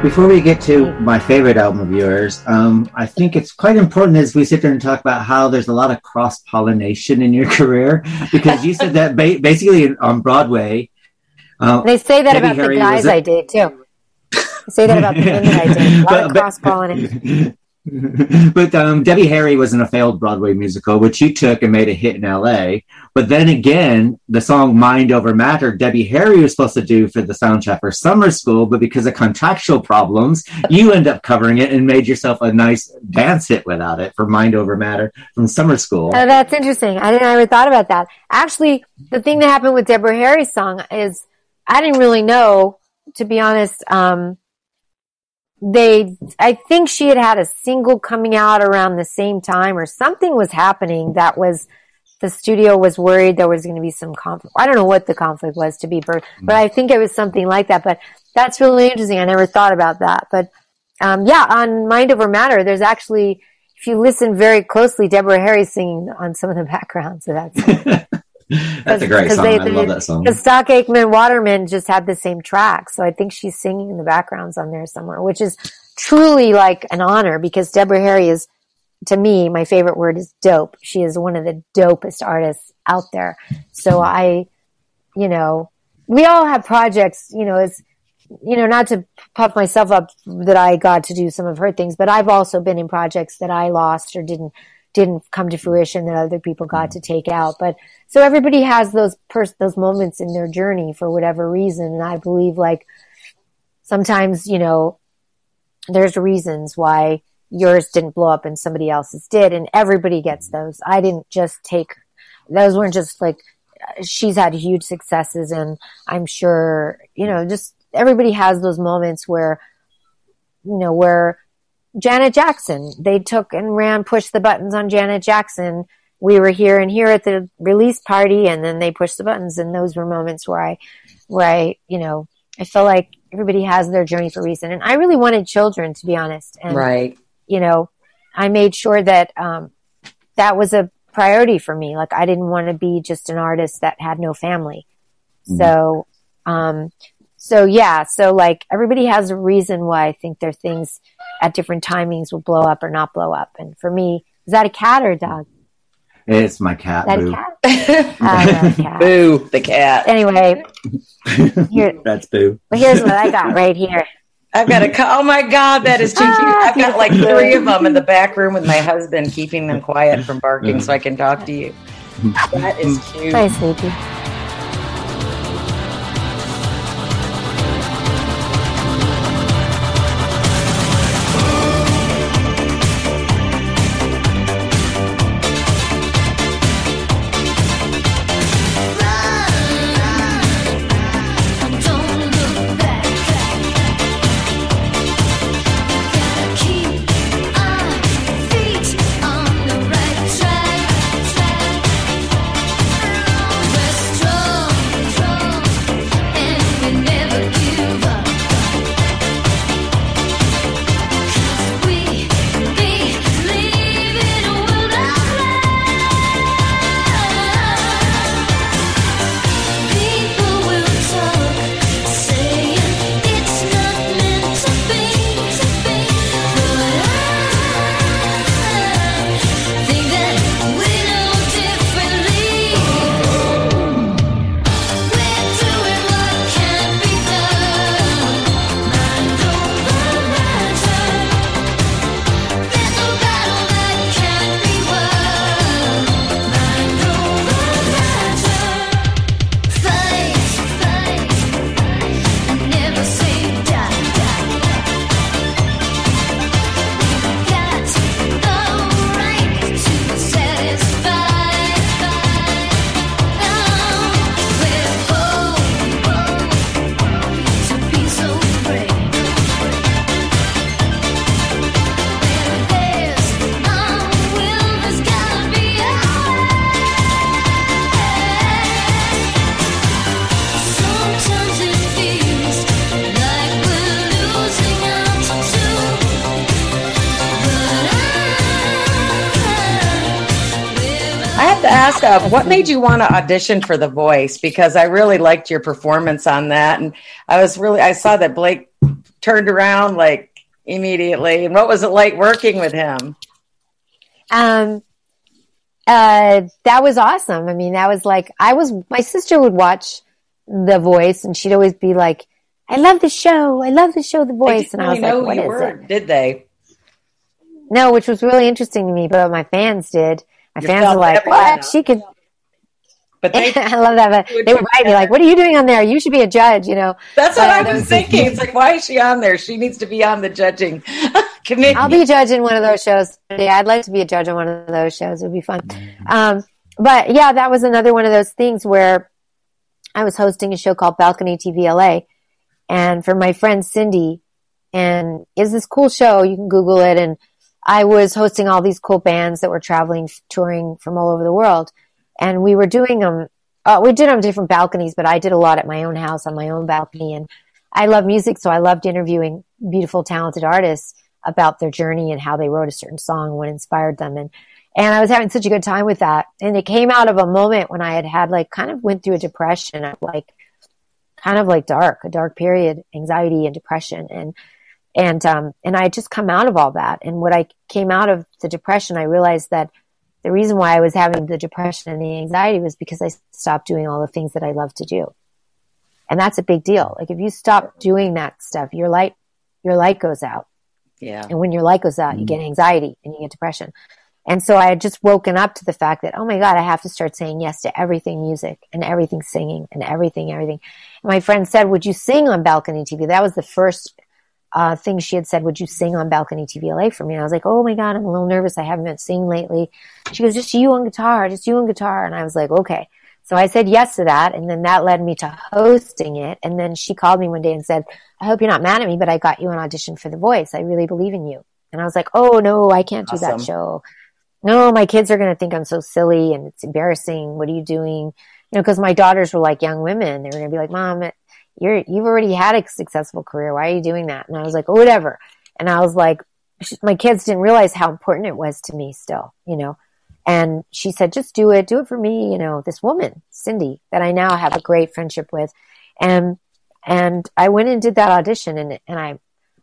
Before we get to my favorite album of yours, um, I think it's quite important as we sit there and talk about how there's a lot of cross pollination in your career because you said that ba- basically on Broadway. Uh, they say that Debbie about Harry the guys a- I date too. They say that about the women I date. A lot But- of cross pollination. but um, Debbie Harry was in a failed Broadway musical, which you took and made a hit in LA. But then again, the song Mind Over Matter, Debbie Harry was supposed to do for the soundtrack for summer school, but because of contractual problems, you end up covering it and made yourself a nice dance hit without it for Mind Over Matter from summer school. Oh, that's interesting. I didn't ever thought about that. Actually, the thing that happened with Deborah Harry's song is I didn't really know, to be honest. Um, they, I think she had had a single coming out around the same time, or something was happening that was. The studio was worried there was going to be some conflict. I don't know what the conflict was to be, but but I think it was something like that. But that's really interesting. I never thought about that. But um, yeah, on Mind Over Matter, there's actually if you listen very closely, Deborah Harry's singing on some of the backgrounds of that. That's a great song. I love that song. Because Stock Aitken Waterman just had the same track. So I think she's singing in the backgrounds on there somewhere, which is truly like an honor because Deborah Harry is, to me, my favorite word is dope. She is one of the dopest artists out there. So I, you know, we all have projects, you know, it's, you know, not to puff myself up that I got to do some of her things, but I've also been in projects that I lost or didn't didn't come to fruition that other people got to mm-hmm. take out. But so everybody has those pers- those moments in their journey for whatever reason, and I believe like sometimes you know there's reasons why yours didn't blow up and somebody else's did, and everybody gets mm-hmm. those. I didn't just take those weren't just like she's had huge successes, and I'm sure you know just everybody has those moments where you know where Janet Jackson. They took and ran, pushed the buttons on Janet Jackson. We were here and here at the release party, and then they pushed the buttons, and those were moments where I, where I, you know, I felt like everybody has their journey for a reason, and I really wanted children, to be honest, and Right. you know, I made sure that um, that was a priority for me. Like I didn't want to be just an artist that had no family. So, um, so yeah, so like everybody has a reason why I think their things at different timings will blow up or not blow up. And for me, is that a cat or a dog? It's my cat, Is that Boo. a cat? I cat. Boo, the cat. Anyway, here, That's Boo. well, here's what I got right here. I've got a. co- Oh my God, that is ah, too cute. I've got like three of them in the back room with my husband, keeping them quiet from barking, so I can talk to you. That is cute. Hi, Sneaky. What made you want to audition for The Voice? Because I really liked your performance on that, and I was really I saw that Blake turned around like immediately. And what was it like working with him? Um, uh, that was awesome. I mean, that was like, I was, my sister would watch The Voice and she'd always be like, I love the show. I love the show, The Voice. And I was like, what you is were, it? did they? No, which was really interesting to me, but my fans did. My You fans were like, what? She could. But they, I love that. But they would write me like, what are you doing on there? You should be a judge, you know? that's But what I there was thinking. It's like, why is she on there? She needs to be on the judging committee. I'll be a judge in one of those shows. Yeah, I'd like to be a judge on one of those shows. It would be fun. Um, but yeah, that was another one of those things where I was hosting a show called Balcony TV LA, and for my friend Cindy, and is this cool show? You can Google it. And I was hosting all these cool bands that were traveling, touring from all over the world, and we were doing them. Uh, we did them different balconies, but I did a lot at my own house on my own balcony, and I love music, so I loved interviewing beautiful, talented artists about their journey and how they wrote a certain song what inspired them. And, and I was having such a good time with that. And it came out of a moment when I had had like kind of went through a depression like, kind of like dark, a dark period, anxiety and depression. And, and, um, and I had just come out of all that. And what I came out of the depression, I realized that the reason why I was having the depression and the anxiety was because I stopped doing all the things that I love to do. And that's a big deal. Like if you stop doing that stuff, your light, your light goes out. Yeah. And when your light goes out, you get mm-hmm. anxiety and you get depression. And so I had just woken up to the fact that, oh my God, I have to start saying yes to everything music and everything singing and everything, everything. And my friend said, would you sing on balcony TV? That was the first uh, thing she had said, would you sing on balcony TVLA for me? And I was like, oh my God, I'm a little nervous. I haven't been singing lately. She goes, just you on guitar, just you on guitar. And I was like, okay. So I said yes to that. And then that led me to hosting it. And then she called me one day and said, I hope you're not mad at me, but I got you an audition for The Voice. I really believe in you. And I was like, oh no, I can't do that show. No, my kids are going to think I'm so silly and it's embarrassing. What are you doing? You know, cause my daughters were like young women. They were going to be like, mom, you're, you've already had a successful career. Why are you doing that? And I was like, oh, whatever. And I was like, my kids didn't realize how important it was to me still, you know. And she said, just do it, do it for me, you know, this woman, Cindy, that I now have a great friendship with. And, and I went and did that audition and, and I,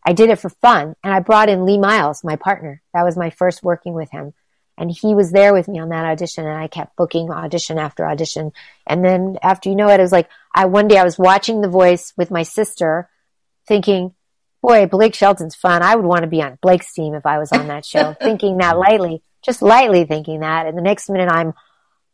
I did it for fun. And I brought in Lee Miles, my partner. That was my first working with him. And he was there with me on that audition and I kept booking audition after audition. And then after you know it, it was like, I, one day I was watching The Voice with my sister thinking, boy, Blake Shelton's fun. I would want to be on Blake's team if I was on that show, thinking that lightly, just lightly thinking that. And the next minute I'm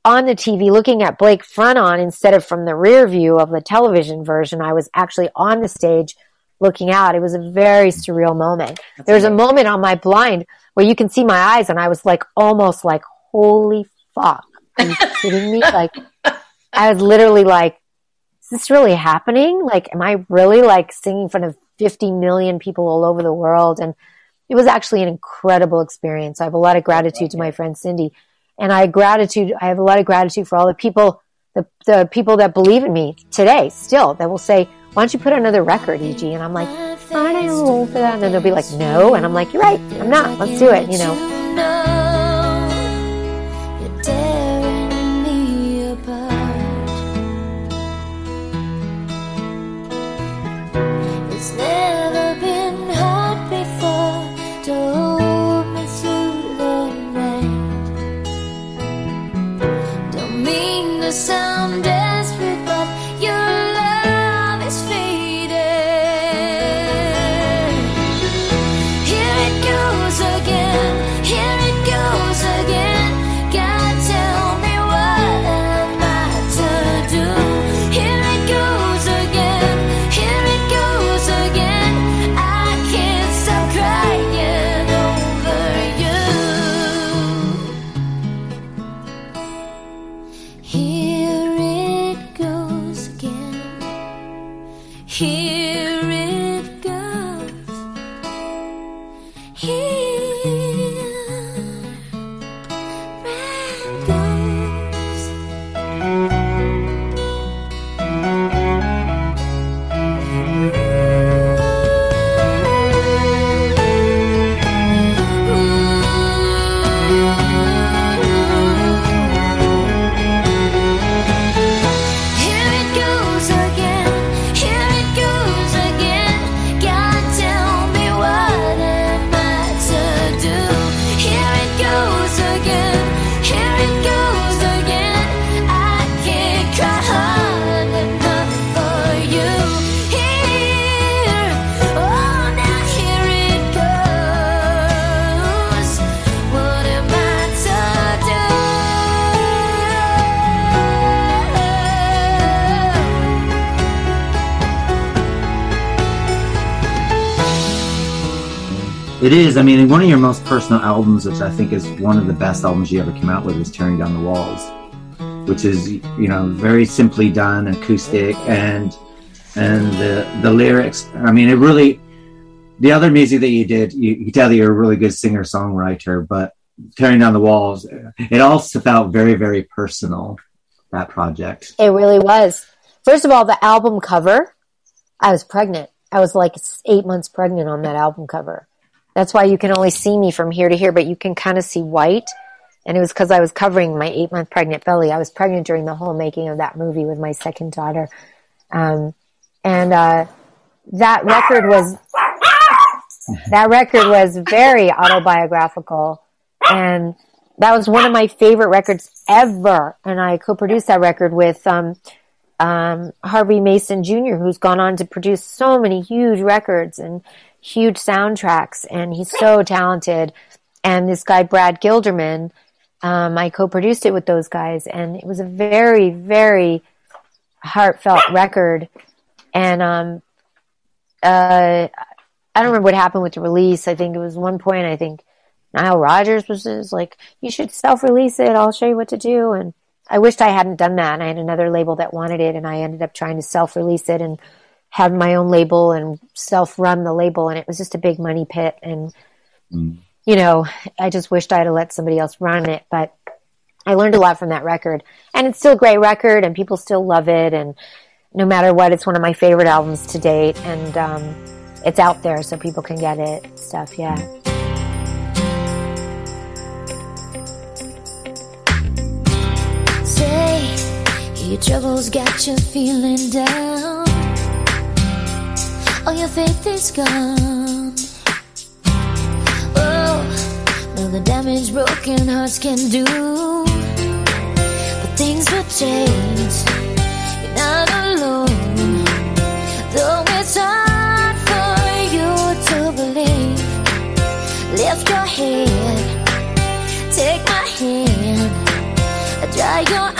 on the TV looking at Blake front on instead of from the rear view of the television version. I was actually on the stage looking out. It was a very surreal moment. There's a moment on my blind where you can see my eyes and I was like almost like, holy fuck. Are you kidding me? Like, I was literally like, is this really happening? Like, am I really like singing in front of 50 million people all over the world? And it was actually an incredible experience. I have a lot of gratitude to my friend Cindy. And I gratitude, I have a lot of gratitude for all the people, the, the people that believe in me today still that will say, why don't you put another record, EG? And I'm like, I don't know for that. And then they'll be like, no. And I'm like, you're right. I'm not. Let's do it. You know, is. I mean, one of your most personal albums, which I think is one of the best albums you ever came out with, was "Tearing Down the Walls," which is you know very simply done, acoustic, and and the the lyrics. I mean, it really. The other music that you did, you, you tell that you're a really good singer songwriter, but "Tearing Down the Walls," it also felt very very personal. That project. It really was. First of all, the album cover, I was pregnant. I was like eight months pregnant on that album cover. That's why you can only see me from here to here, but you can kind of see white. And it was because I was covering my eight month pregnant belly. I was pregnant during the whole making of that movie with my second daughter. Um, and, uh, that record was, that record was very autobiographical. And that was one of my favorite records ever. And I co-produced that record with, um, um, Harvey Mason Jr., who's gone on to produce so many huge records and huge soundtracks, and he's so talented. And this guy, Brad Gilderman, um, I co-produced it with those guys, and it was a very, very heartfelt record. And um, uh, I don't remember what happened with the release. I think it was one point. I think Nile Rodgers was just like, "You should self-release it. I'll show you what to do." And I wished I hadn't done that. And I had another label that wanted it, and I ended up trying to self-release it and have my own label and self-run the label, and it was just a big money pit. And Mm. you know, I just wished I'd have let somebody else run it, but I learned a lot from that record, and it's still a great record, and people still love it, and no matter what, it's one of my favorite albums to date, and um, it's out there so people can get it. Stuff, yeah. Say your troubles got you feeling down. All your faith is gone. Oh, now the damage broken hearts can do. But things will change. You're not alone. Though it's hard for you to believe. Lift your head. Take my hand. Dry your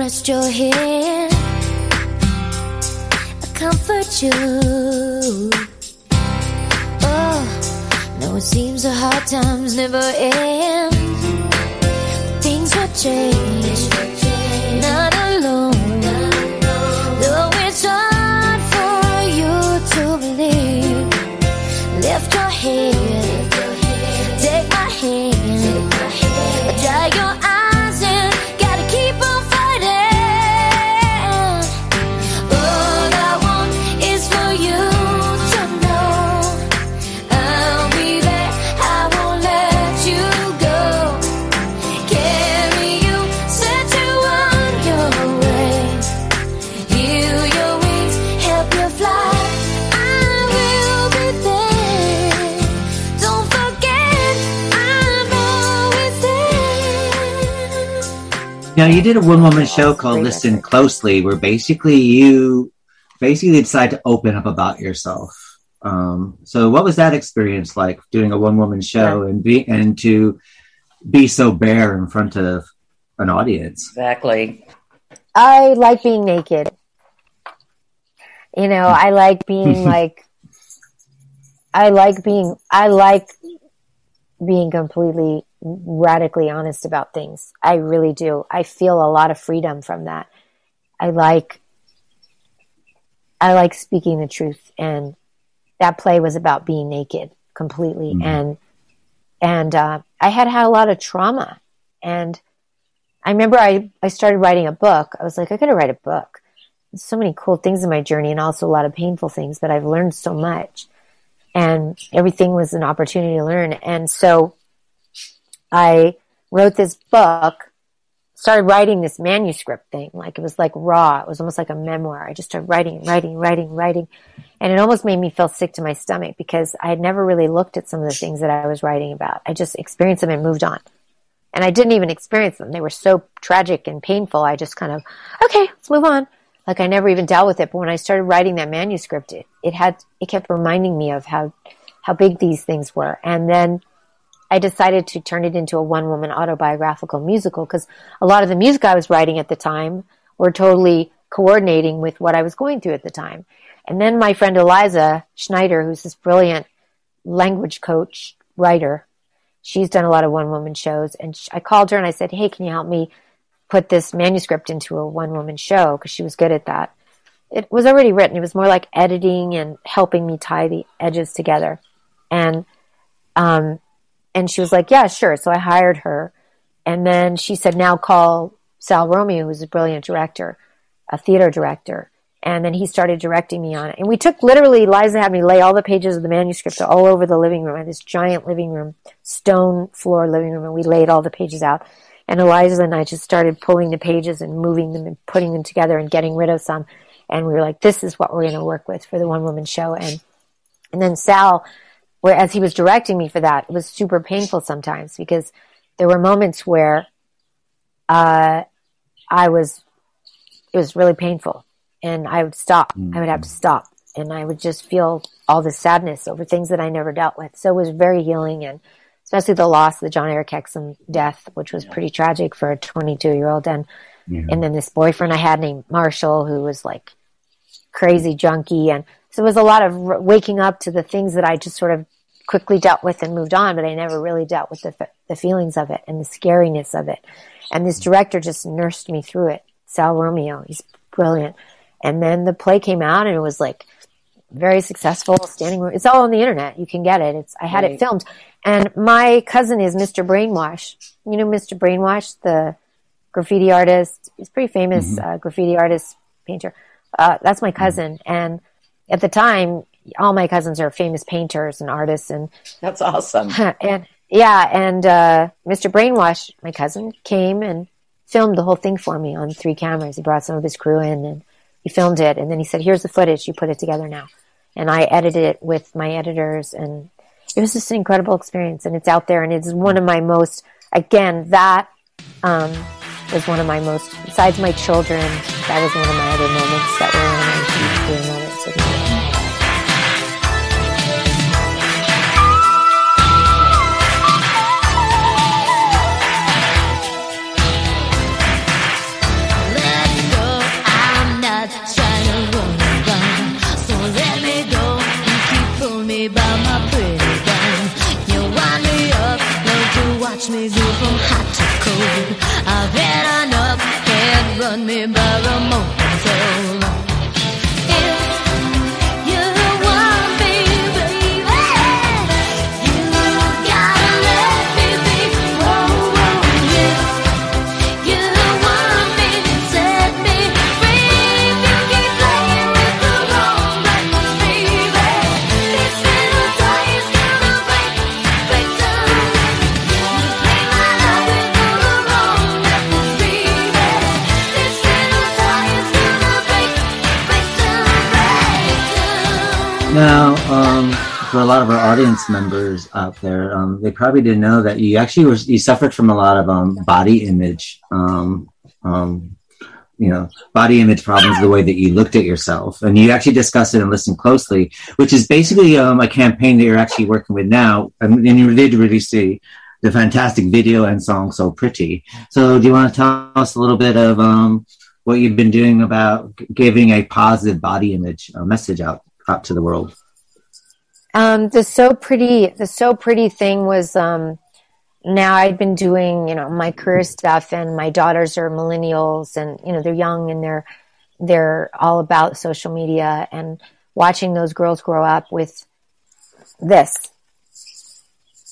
rest your head. I comfort you. Oh, no, it seems the hard times never end. Things will change. Not alone. Though it's hard for you to believe. Lift your head. Now you did a one woman show called Listen Closely, where basically you basically decide to open up about yourself. Um, so what was that experience like doing a one woman show and be and to be so bare in front of an audience? Exactly. I like being naked. You know, I like being like, I like being, I like being completely radically honest about things. I really do. I feel a lot of freedom from that. I like, I like speaking the truth and that play was about being naked completely. And, and, uh, I had had a lot of trauma and I remember I, I started writing a book. I was like, I gotta write a book. There's so many cool things in my journey and also a lot of painful things, but I've learned so much and everything was an opportunity to learn. And so I wrote this book started writing this manuscript thing. Like it was like raw. It was almost like a memoir. I just started writing, writing, writing, writing. And it almost made me feel sick to my stomach because I had never really looked at some of the things that I was writing about. I just experienced them and moved on. And I didn't even experience them. They were so tragic and painful. I just kind of, okay, let's move on. Like I never even dealt with it. But when I started writing that manuscript, it, it had, it kept reminding me of how, how big these things were. And then I decided to turn it into a one woman autobiographical musical because a lot of the music I was writing at the time were totally coordinating with what I was going through at the time. And then my friend Eliza Schneider, who's this brilliant language coach writer, she's done a lot of one woman shows. And I called her and I said, Hey, can you help me put this manuscript into a one woman show? Because she was good at that. It was already written. It was more like editing and helping me tie the edges together. And, um, and she was like, yeah, sure. So I hired her. And then she said, now call Sal Romeo, who's a brilliant director, a theater director. And then he started directing me on it. And we took literally, Liza had me lay all the pages of the manuscript all over the living room. I had this giant living room, stone floor living room, and we laid all the pages out. And Eliza and I just started pulling the pages and moving them and putting them together and getting rid of some. And we were like, this is what we're going to work with for the one woman show. And, and then Sal, where as he was directing me for that, it was super painful sometimes because there were moments where, uh, I was, it was really painful and I would stop. I would have to stop and I would just feel all this sadness over things that I never dealt with. So it was very healing and especially the loss of the Jon-Erik Hexum death, which was pretty tragic for a 22 year old. And, Yeah. and then this boyfriend I had named Marshall, who was like crazy junkie. And so it was a lot of r- waking up to the things that I just sort of quickly dealt with and moved on, but I never really dealt with the, f- the feelings of it and the scariness of it. And this director just nursed me through it. Sal Romeo, he's brilliant. And then the play came out and it was like very successful standing room. It's all on the internet. You can get it. It's, I had Right. it filmed. And my cousin is Mr. Brainwash. You know, Mr. Brainwash, the graffiti artist. He's pretty famous uh, graffiti artist, painter. Uh, that's my cousin. And at the time, all my cousins are famous painters and artists and That's awesome. and yeah, and uh, Mr. Brainwash, my cousin, came and filmed the whole thing for me on three cameras. He brought some of his crew in and he filmed it, and then he said, "Here's the footage. You put it together now." And I edited it with my editors, and it was just an incredible experience. And it's out there, and it's one of my most. Again, that um, was one of my most. Besides my children, that was one of my other moments that were run me by remote control. Lot of our audience members out there, um, they probably didn't know that you actually was you suffered from a lot of um, body image, um, um, you know, body image problems. The way that you looked at yourself, and you actually discussed it and listened closely, which is basically um, a campaign that you're actually working with now. And, and you did release the the fantastic video and song "So Pretty." So, do you want to tell us a little bit of um, what you've been doing about giving a positive body image uh, message out out to the world? Um, the so pretty, the so pretty thing was, um, now I'd been doing, you know, my career stuff and my daughters are millennials and, you know, they're young and they're, they're all about social media and watching those girls grow up with this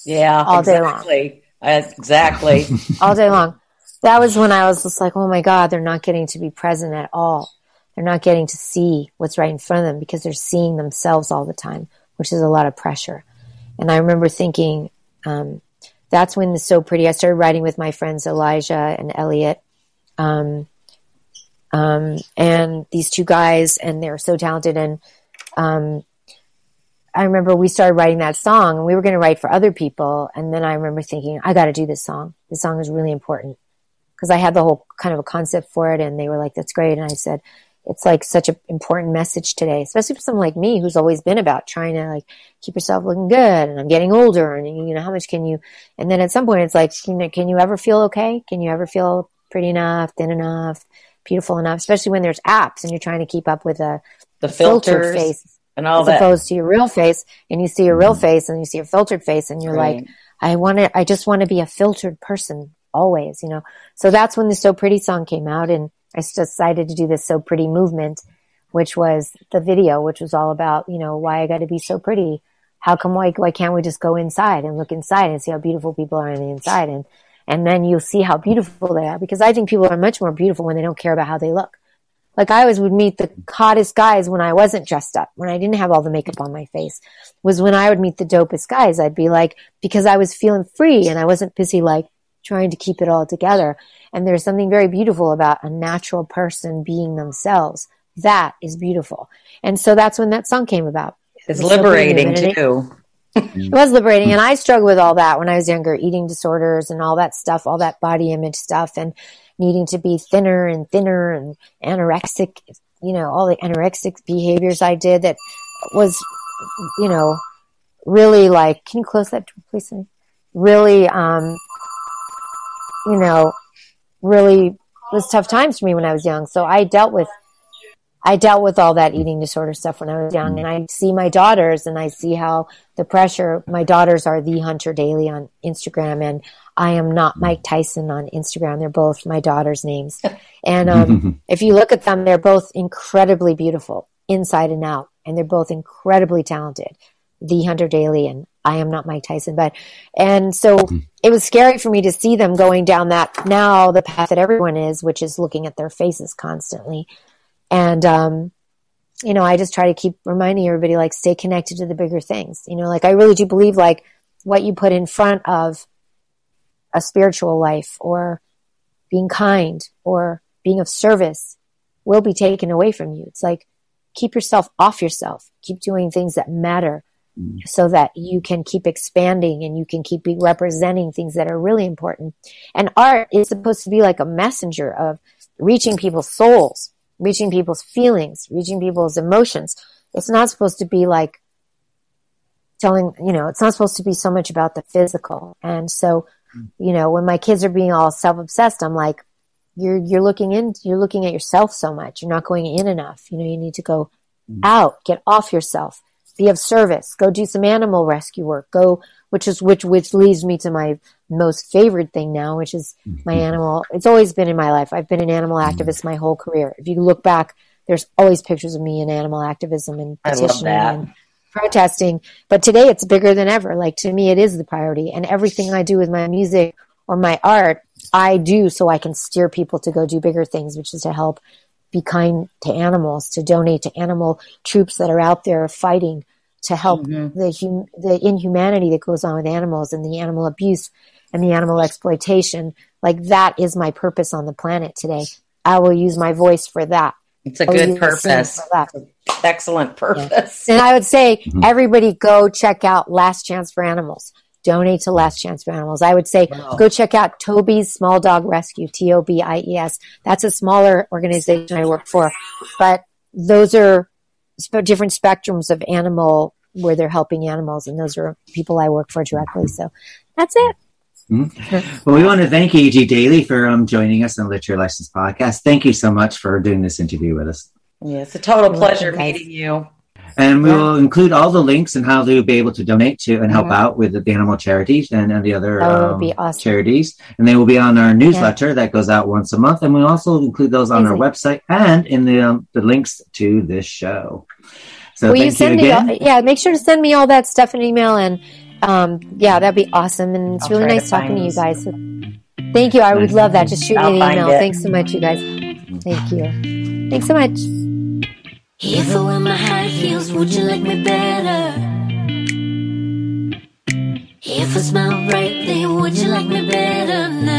Yeah, All day long. exactly. Uh, exactly. all day long. That was when I was just like, oh my God, they're not getting to be present at all. They're not getting to see what's right in front of them because they're seeing themselves all the time, which is a lot of pressure. And I remember thinking, um, that's when the So Pretty, I started writing with my friends Elijah and Elliot Um, um, and these two guys, and they're so talented. And um, I remember we started writing that song, and we were going to write for other people. And then I remember thinking, I got to do this song. This song is really important because I had the whole kind of a concept for it, and they were like, "That's great." And I said, "It's like such an important message today, especially for someone like me who's always been about trying to like keep yourself looking good, and I'm getting older, and you know, how much can you?" And then at some point, it's like, you know, can you ever feel okay? Can you ever feel pretty enough, thin enough, beautiful enough? Especially when there's apps and you're trying to keep up with a The filtered face and all as that. opposed to your real face and you see your real mm-hmm. face and you see your filtered face and you're Right. like i want to i just want to be a filtered person always you know so that's when the so pretty song came out and i decided to do this so pretty movement which was the video which was all about you know why i got to be so pretty. How come why, why can't we just go inside and look inside and see how beautiful people are on the inside? And and then you'll see how beautiful they are because i think people are much more beautiful when they don't care about how they look. Like I always would meet the hottest guys when I wasn't dressed up, when I didn't have all the makeup on my face, was when I would meet the dopest guys. I'd be like, because I was feeling free and I wasn't busy like trying to keep it all together. And there's something very beautiful about a natural person being themselves. That is beautiful. And so that's when that song came about. It's liberating. Too. it was liberating and i struggled with all that when i was younger eating disorders and all that stuff all that body image stuff and needing to be thinner and thinner and anorexic you know all the anorexic behaviors i did that was you know really like can you close that door please really um you know really was tough times for me when i was young so i dealt with I dealt with all that eating disorder stuff when I was young, and I see my daughters, and I see how the pressure. My daughters are the Hunter Daily on Instagram, and I am not Mike Tyson on Instagram. They're both my daughters' names, and um, if you look at them, they're both incredibly beautiful inside and out, and they're both incredibly talented. The Hunter Daily and I am not Mike Tyson, but and so it was scary for me to see them going down that now the path that everyone is, which is looking at their faces constantly. And, um, you know, I just try to keep reminding everybody, like, stay connected to the bigger things. You know, like, I really do believe, like, what you put in front of a spiritual life or being kind or being of service will be taken away from you. It's like, keep yourself off yourself. Keep doing things that matter so that you can keep expanding and you can keep representing things that are really important. And art is supposed to be like a messenger of reaching people's souls, reaching people's feelings, reaching people's emotions. It's not supposed to be like telling, you know, it's not supposed to be so much about the physical. And so, hmm. you know, when my kids are being all self-obsessed, I'm like, you're, you're looking in, you're looking at yourself so much. You're not going in enough. You know, you need to go hmm. out, get off yourself, be of service, go do some animal rescue work, go, which is, which, which leads me to my most favorite thing now, which is my animal. It's always been in my life. I've been an animal activist my whole career. If you look back, there's always pictures of me in animal activism and petitioning and protesting. But today it's bigger than ever. Like to me, it is the priority. And everything I do with my music or my art, I do so I can steer people to go do bigger things, which is to help be kind to animals, to donate to animal troops that are out there fighting to help mm-hmm. the hum- the inhumanity that goes on with animals and the animal abuse and the animal exploitation. Like that is my purpose on the planet today. I will use my voice for that. It's a I will good use my singing purpose. for that. Excellent purpose. And I would say mm-hmm. everybody go check out Last Chance for Animals. Donate to Last Chance for Animals. I would say go check out Tobie's Small Dog Rescue, T O B I E S. That's a smaller organization I work for, but those are sp- different spectrums of animal where they're helping animals, and those are people I work for directly. So that's it. Well, we want to thank you, E.G. Daily for um, joining us on the Literary License Podcast. Thank you so much for doing this interview with us. Yeah, it's a total pleasure meeting you. And we will include all the links and how to be able to donate to and help Mhm. out with the animal charities and, and the other That would um, be awesome. charities. And they will be on our newsletter that goes out once a month. And we'll also include those on our website and in the um, the links to this show. So Will you thank you send me? again. All, yeah, make sure to send me all that stuff in email, and um, yeah, that'd be awesome. And it's I'll really nice to talking to you guys. So, thank you. I would love that. Just shoot I'll me an email. it. Thanks so much, you guys. Thank you. Thanks so much. If I wear my high heels, would you like me better? If I smile brightly, would you like me better now?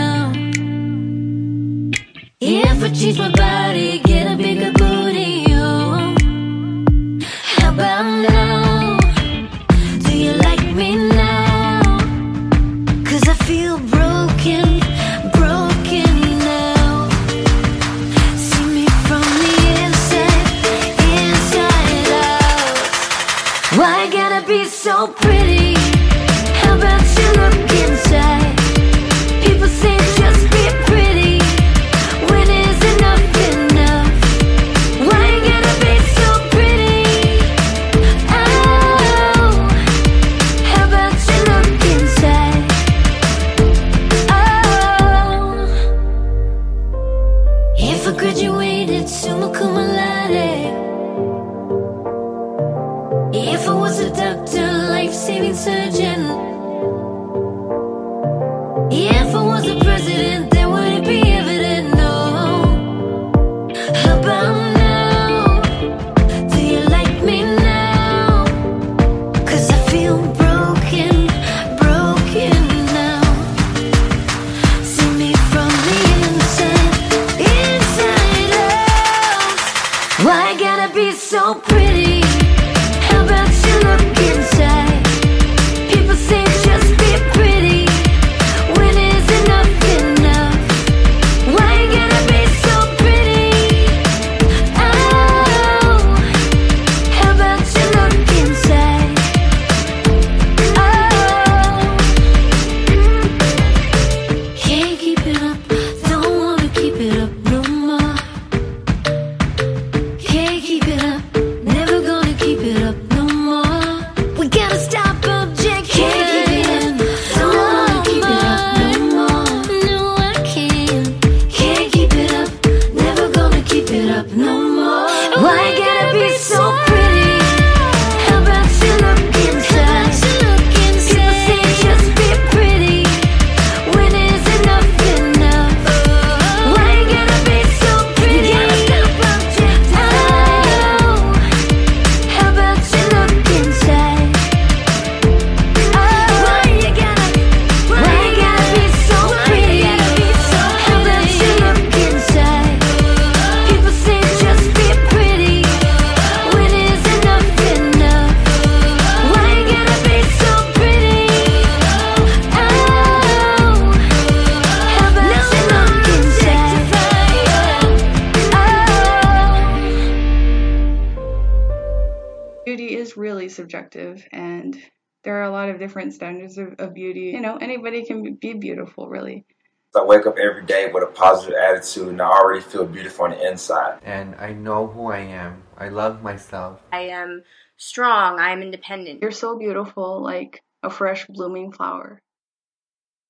already feel beautiful on the inside. And I know who I am. I love myself. I am strong. I am independent. You're so beautiful, like a fresh blooming flower.